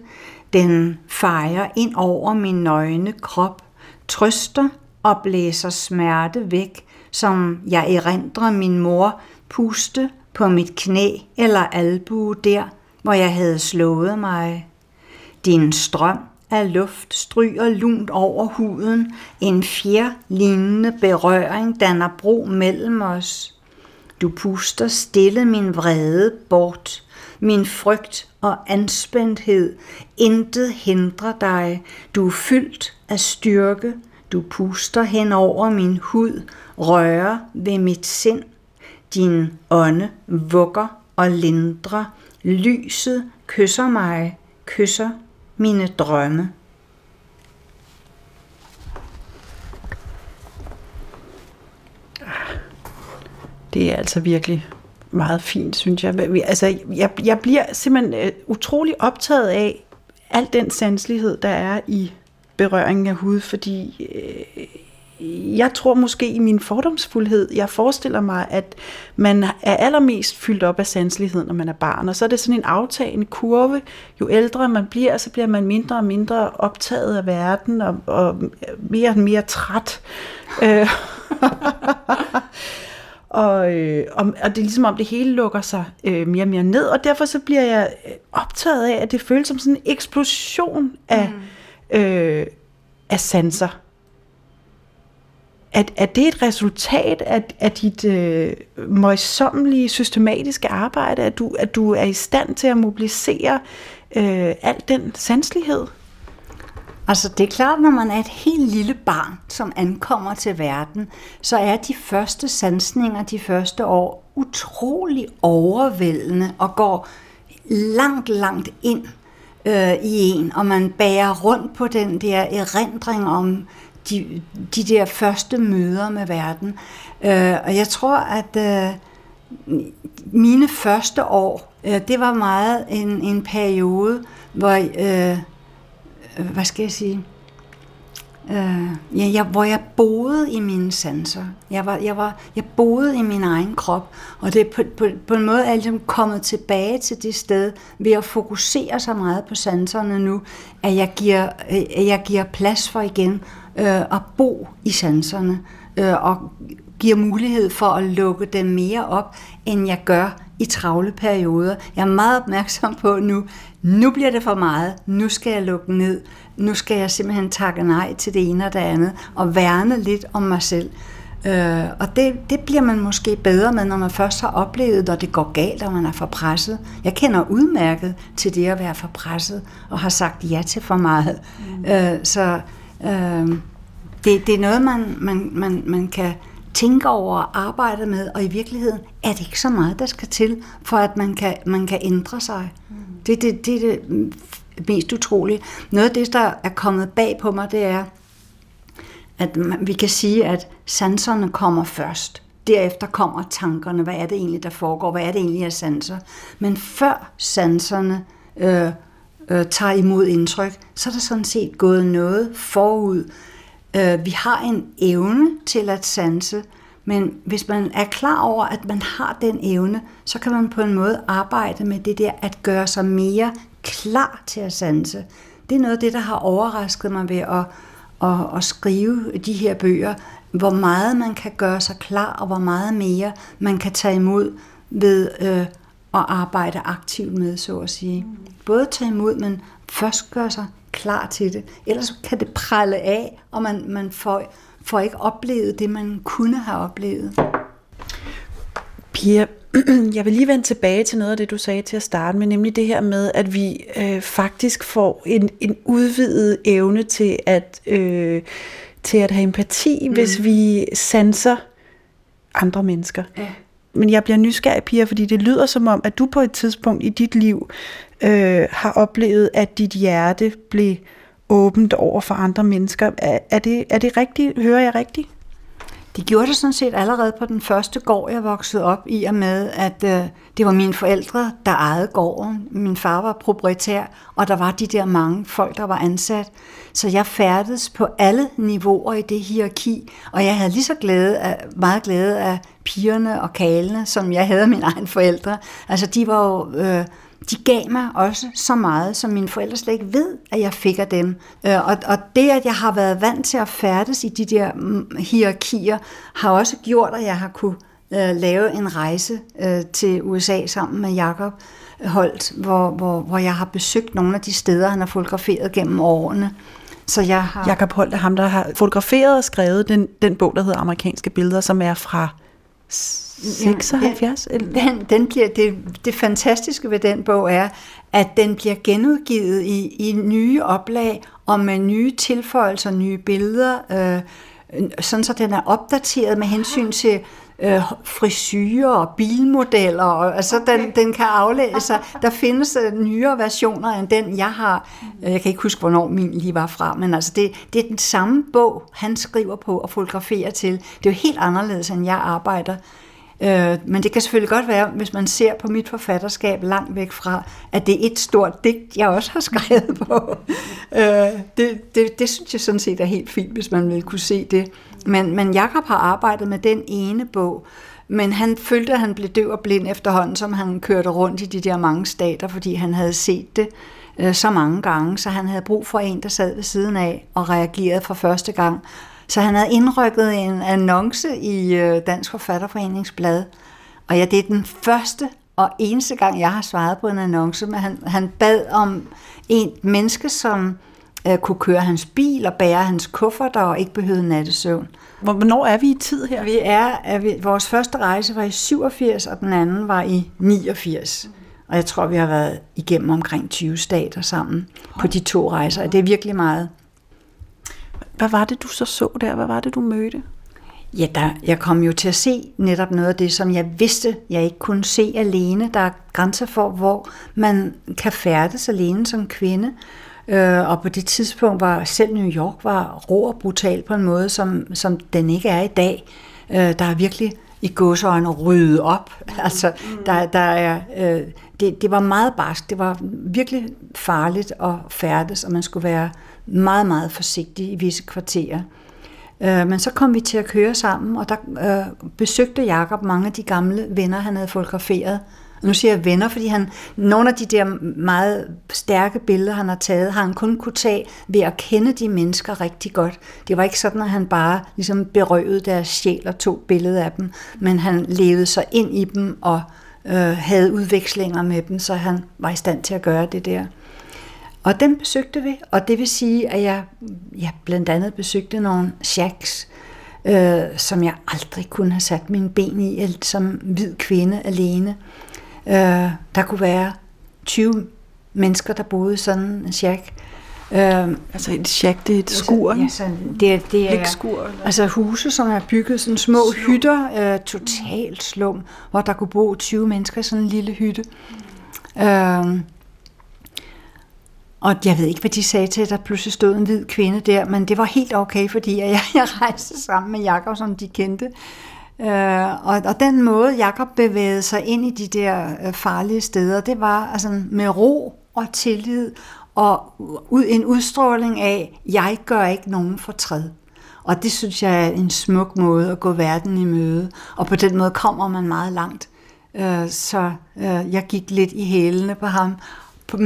den fejrer ind over min nøgne krop, trøster og blæser smerte væk, som jeg erindrer min mor puste på mit knæ eller albue der, hvor jeg havde slået mig. Din strøm af luft stryger lunt over huden, en fjerlignende berøring danner bro mellem os. Du puster stille min vrede bort, min frygt og anspændthed. Intet hindrer dig. Du er fyldt af styrke. Du puster hen over min hud, rører ved mit sind. Din ånde vugger og lindrer. Lyset kysser mig, kysser mine drømme. Det er altså virkelig meget fint, synes jeg. Altså, jeg, jeg bliver simpelthen øh, utrolig optaget af al den sanselighed, der er i berøringen af hud, fordi øh, jeg tror måske i min fordomsfuldhed, jeg forestiller mig, at man er allermest fyldt op af sanselighed, når man er barn, og så er det sådan en aftagende kurve. Jo ældre man bliver, så bliver man mindre og mindre optaget af verden, og, og mere og mere træt. Øh. Øh, og, øh, og, og det er ligesom om det hele lukker sig øh, mere og mere ned, og derfor så bliver jeg optaget af, at det føles som sådan en eksplosion af, mm. øh, af sanser. At, at det er et resultat af, af dit øh, møjsommelige, systematiske arbejde, at du, at du er i stand til at mobilisere øh, al den sanslighed? Altså det er klart, når man er et helt lille barn, som ankommer til verden, så er de første sansninger de første år utrolig overvældende og går langt, langt ind øh, i en, og man bærer rundt på den der erindring om de, de der første møder med verden. Øh, og jeg tror, at øh, mine første år, øh, det var meget en, en periode, hvor... Øh, øh, hvad skal jeg sige, øh, ja, jeg, hvor jeg boede i mine sanser. Jeg, var, jeg, var, jeg boede i min egen krop, og det er på, på, på en måde er ligesom kommet tilbage til det sted ved at fokusere så meget på sanserne nu, at jeg giver, øh, at jeg giver plads for igen øh, at bo i sanserne, øh, og giver mulighed for at lukke dem mere op, end jeg gør i travle perioder. Jeg er meget opmærksom på nu, nu bliver det for meget, nu skal jeg lukke ned, nu skal jeg simpelthen takke nej til det ene og det andet, og værne lidt om mig selv. Øh, og det, det bliver man måske bedre med, når man først har oplevet, når det går galt, og man er for presset. Jeg kender udmærket til det at være for presset, og har sagt ja til for meget. Mm. Øh, så øh, det, det er noget, man, man, man, man kan tænke over og arbejde med, og i virkeligheden er det ikke så meget, der skal til, for at man kan, man kan ændre sig. Mm. Det, det, det er det mest utrolige. Noget af det, der er kommet bag på mig, det er, at vi kan sige, at sanserne kommer først. Derefter kommer tankerne. Hvad er det egentlig, der foregår? Hvad er det egentlig af sanser? Men før sanserne øh, øh, tager imod indtryk, så er der sådan set gået noget forud. Øh, vi har en evne til at sanse, men hvis man er klar over, at man har den evne, så kan man på en måde arbejde med det der at gøre sig mere klar til at sanse. det er noget af det, der har overrasket mig ved at, at, at skrive de her bøger, hvor meget man kan gøre sig klar, og hvor meget mere man kan tage imod ved øh, at arbejde aktivt med, så at sige. Både tage imod, men først gøre sig klar til det. Ellers kan det prale af, og man, man får, får ikke oplevet det, man kunne have oplevet. Pia, jeg vil lige vende tilbage til noget af det, du sagde til at starte med, nemlig det her med, at vi øh, faktisk får en, en udvidet evne til at, øh, til at have empati, mm. hvis vi sanser andre mennesker. Ja. Men jeg bliver nysgerrig, Pia, fordi det lyder som om, at du på et tidspunkt i dit liv øh, har oplevet, at dit hjerte blev åbent over for andre mennesker. Er, er, det, er det rigtigt? Hører jeg rigtigt? Det gjorde det sådan set allerede på den første gård, jeg voksede op i, og med, at øh, det var mine forældre, der ejede gården. Min far var proprietær, og der var de der mange folk, der var ansat. Så jeg færdedes på alle niveauer i det hierarki, og jeg havde lige så glæde af, meget glæde af pigerne og kalene, som jeg havde af mine egne forældre. Altså de var jo... Øh, de gav mig også så meget, som mine forældre slet ikke ved, at jeg fik af dem. Øh, og, og det, at jeg har været vant til at færdes i de der mm, hierarkier, har også gjort, at jeg har kunne øh, lave en rejse øh, til USA sammen med Jakob Holt, hvor, hvor, hvor jeg har besøgt nogle af de steder, han har fotograferet gennem årene. Så jeg har... Jakob Holt er ham, der har fotograferet og skrevet den, den bog, der hedder Amerikanske Billeder, som er fra 76? Den, den, den bliver, det, det fantastiske ved den bog er, at den bliver genudgivet i, i nye oplag og med nye tilføjelser, nye billeder, øh, sådan så den er opdateret med hensyn til øh, frisyrer og bilmodeller, og, altså den, den kan aflæse sig. Der findes uh, nyere versioner end den, jeg har. Jeg kan ikke huske, hvornår min lige var fra, men altså det, det er den samme bog, han skriver på og fotograferer til. Det er jo helt anderledes, end jeg arbejder. Øh, men det kan selvfølgelig godt være, hvis man ser på mit forfatterskab langt væk fra, at det er et stort digt, jeg også har skrevet på. øh, det, det, det synes jeg sådan set er helt fint, hvis man vil kunne se det. Men, men Jakob har arbejdet med den ene bog, men han følte, at han blev døv og blind efterhånden, som han kørte rundt i de der mange stater, fordi han havde set det øh, så mange gange, så han havde brug for en, der sad ved siden af og reagerede for første gang. Så han havde indrykket en annonce i øh, Dansk Forfatterforeningsblad, og ja, det er den første og eneste gang, jeg har svaret på en annonce, men han, han bad om en menneske, som øh, kunne køre hans bil og bære hans kufferter og ikke behøvede nattesøvn. Hvornår er vi i tid her? Vi er, er vi, vores første rejse var i 87, og den anden var i 89. Og jeg tror, vi har været igennem omkring 20 stater sammen på de to rejser, og det er virkelig meget. Hvad var det, du så så der? Hvad var det, du mødte? Ja, der, jeg kom jo til at se netop noget af det, som jeg vidste, jeg ikke kunne se alene. Der er grænser for, hvor man kan færdes alene som kvinde. Øh, og på det tidspunkt var selv New York var rå og brutal på en måde, som, som den ikke er i dag. Øh, der er virkelig i gåsøjne ryddet op. Mm. Altså, der, der er, øh, det, det var meget barsk. Det var virkelig farligt at færdes, og man skulle være meget, meget forsigtig i visse kvarterer. Øh, men så kom vi til at køre sammen, og der øh, besøgte Jakob mange af de gamle venner, han havde fotograferet. Og nu siger jeg venner, fordi han, nogle af de der meget stærke billeder, han har taget, har han kun kunne tage ved at kende de mennesker rigtig godt. Det var ikke sådan, at han bare ligesom berøvede deres sjæl og tog billeder af dem, men han levede sig ind i dem og øh, havde udvekslinger med dem, så han var i stand til at gøre det der. Og dem besøgte vi, og det vil sige, at jeg, jeg blandt andet besøgte nogle shacks, øh, som jeg aldrig kunne have sat mine ben i, som hvid kvinde alene. Øh, der kunne være 20 mennesker, der boede sådan en shack. Øh, altså et shack, det er et skur? Ja, sådan, det, er, det er skur, altså huse, som er bygget sådan små slum. hytter, øh, totalt slum, hvor der kunne bo 20 mennesker i sådan en lille hytte. Mm. Øh, og jeg ved ikke, hvad de sagde til, at der pludselig stod en hvid kvinde der, men det var helt okay, fordi jeg, jeg rejste sammen med Jakob, som de kendte. Øh, og, og den måde, Jakob bevægede sig ind i de der øh, farlige steder, det var altså med ro og tillid og ud, en udstråling af, jeg gør ikke nogen fortræd. Og det synes jeg er en smuk måde at gå verden i møde. Og på den måde kommer man meget langt. Øh, så øh, jeg gik lidt i hælene på ham, på,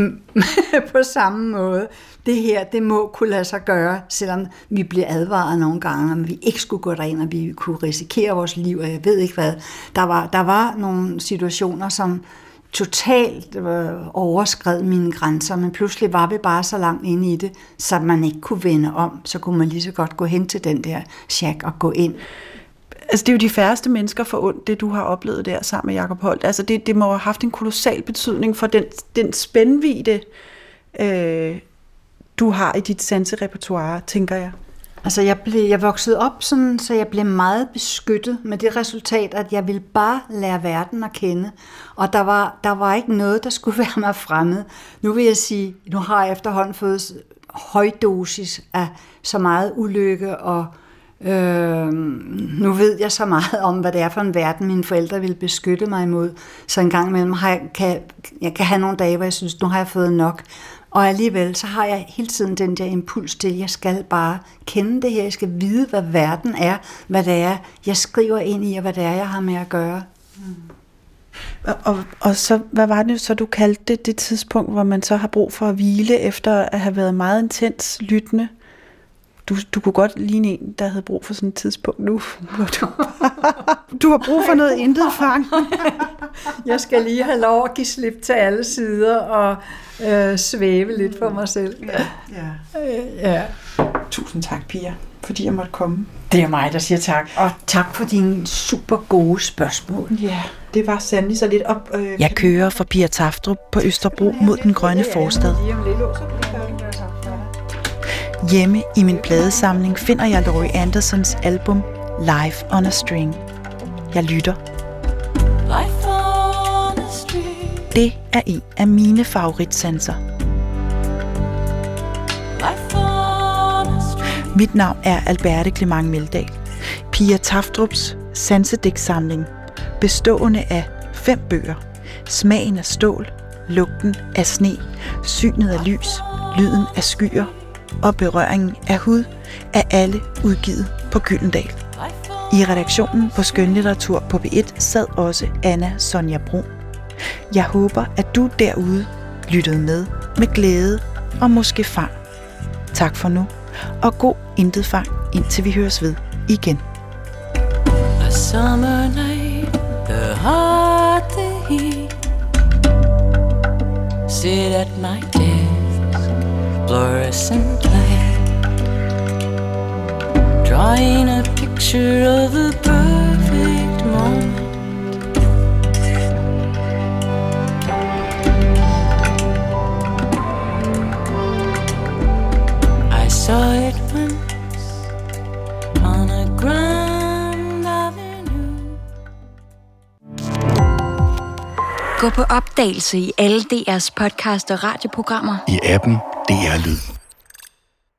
på samme måde. Det her, det må kunne lade sig gøre, selvom vi bliver advaret nogle gange, om vi ikke skulle gå derind, og vi kunne risikere vores liv, og jeg ved ikke hvad. Der var, der var nogle situationer, som totalt øh, overskred mine grænser, men pludselig var vi bare så langt inde i det, så man ikke kunne vende om. Så kunne man lige så godt gå hen til den der shack og gå ind. Altså det er jo de færreste mennesker for ondt, det du har oplevet der sammen med Jacob Holt. Altså det, det må have haft en kolossal betydning for den, den spændvide, øh, du har i dit sanserepertoire, tænker jeg. Altså jeg, blev, jeg voksede op sådan, så jeg blev meget beskyttet med det resultat, at jeg ville bare lære verden at kende. Og der var, der var ikke noget, der skulle være mig fremmed. Nu vil jeg sige, nu har jeg efterhånden fået højdosis af så meget ulykke og Øh, nu ved jeg så meget om, hvad det er for en verden, mine forældre vil beskytte mig imod. Så en gang imellem har jeg, kan jeg kan have nogle dage, hvor jeg synes, nu har jeg fået nok. Og alligevel, så har jeg hele tiden den der impuls til, at jeg skal bare kende det her. Jeg skal vide, hvad verden er, hvad det er, jeg skriver ind i, og hvad det er, jeg har med at gøre. Mm. Og, og, og så, hvad var det så, du kaldte det, det tidspunkt, hvor man så har brug for at hvile, efter at have været meget intens lyttende? Du, du kunne godt ligne en, der havde brug for sådan et tidspunkt nu. Hvor du, du har brug for noget intet fang. jeg skal lige have lov at give slip til alle sider og øh, svæve lidt for mig selv. Ja, ja. Øh, ja. Tusind tak, Pia, fordi jeg måtte komme. Det er mig, der siger tak. Og tak for dine super gode spørgsmål. Ja, det var sandelig så lidt op. Øh, jeg kører fra Pia Taftrup på Østerbro mod den grønne forstad. Hjemme i min pladesamling finder jeg Laurie Andersons album Live on a String. Jeg lytter. Det er en af mine favoritsanser. Mit navn er Alberte Clement Meldal. Pia Taftrups sansedæksamling, bestående af fem bøger. Smagen af stål, lugten af sne, synet af lys, lyden af skyer og berøringen af hud er alle udgivet på Gyldendal. I redaktionen på Skønlitteratur på B1 sad også Anna Sonja Brun. Jeg håber, at du derude lyttede med med glæde og måske fang. Tak for nu, og god intet fang, indtil vi høres ved igen. A summer night, the heart, the heat Sit at my fluorescent light Drawing a picture of a perfect moment saw it once on a grand avenue. Gå på opdagelse i alle DR's podcast og radioprogrammer. I appen DR Lyd.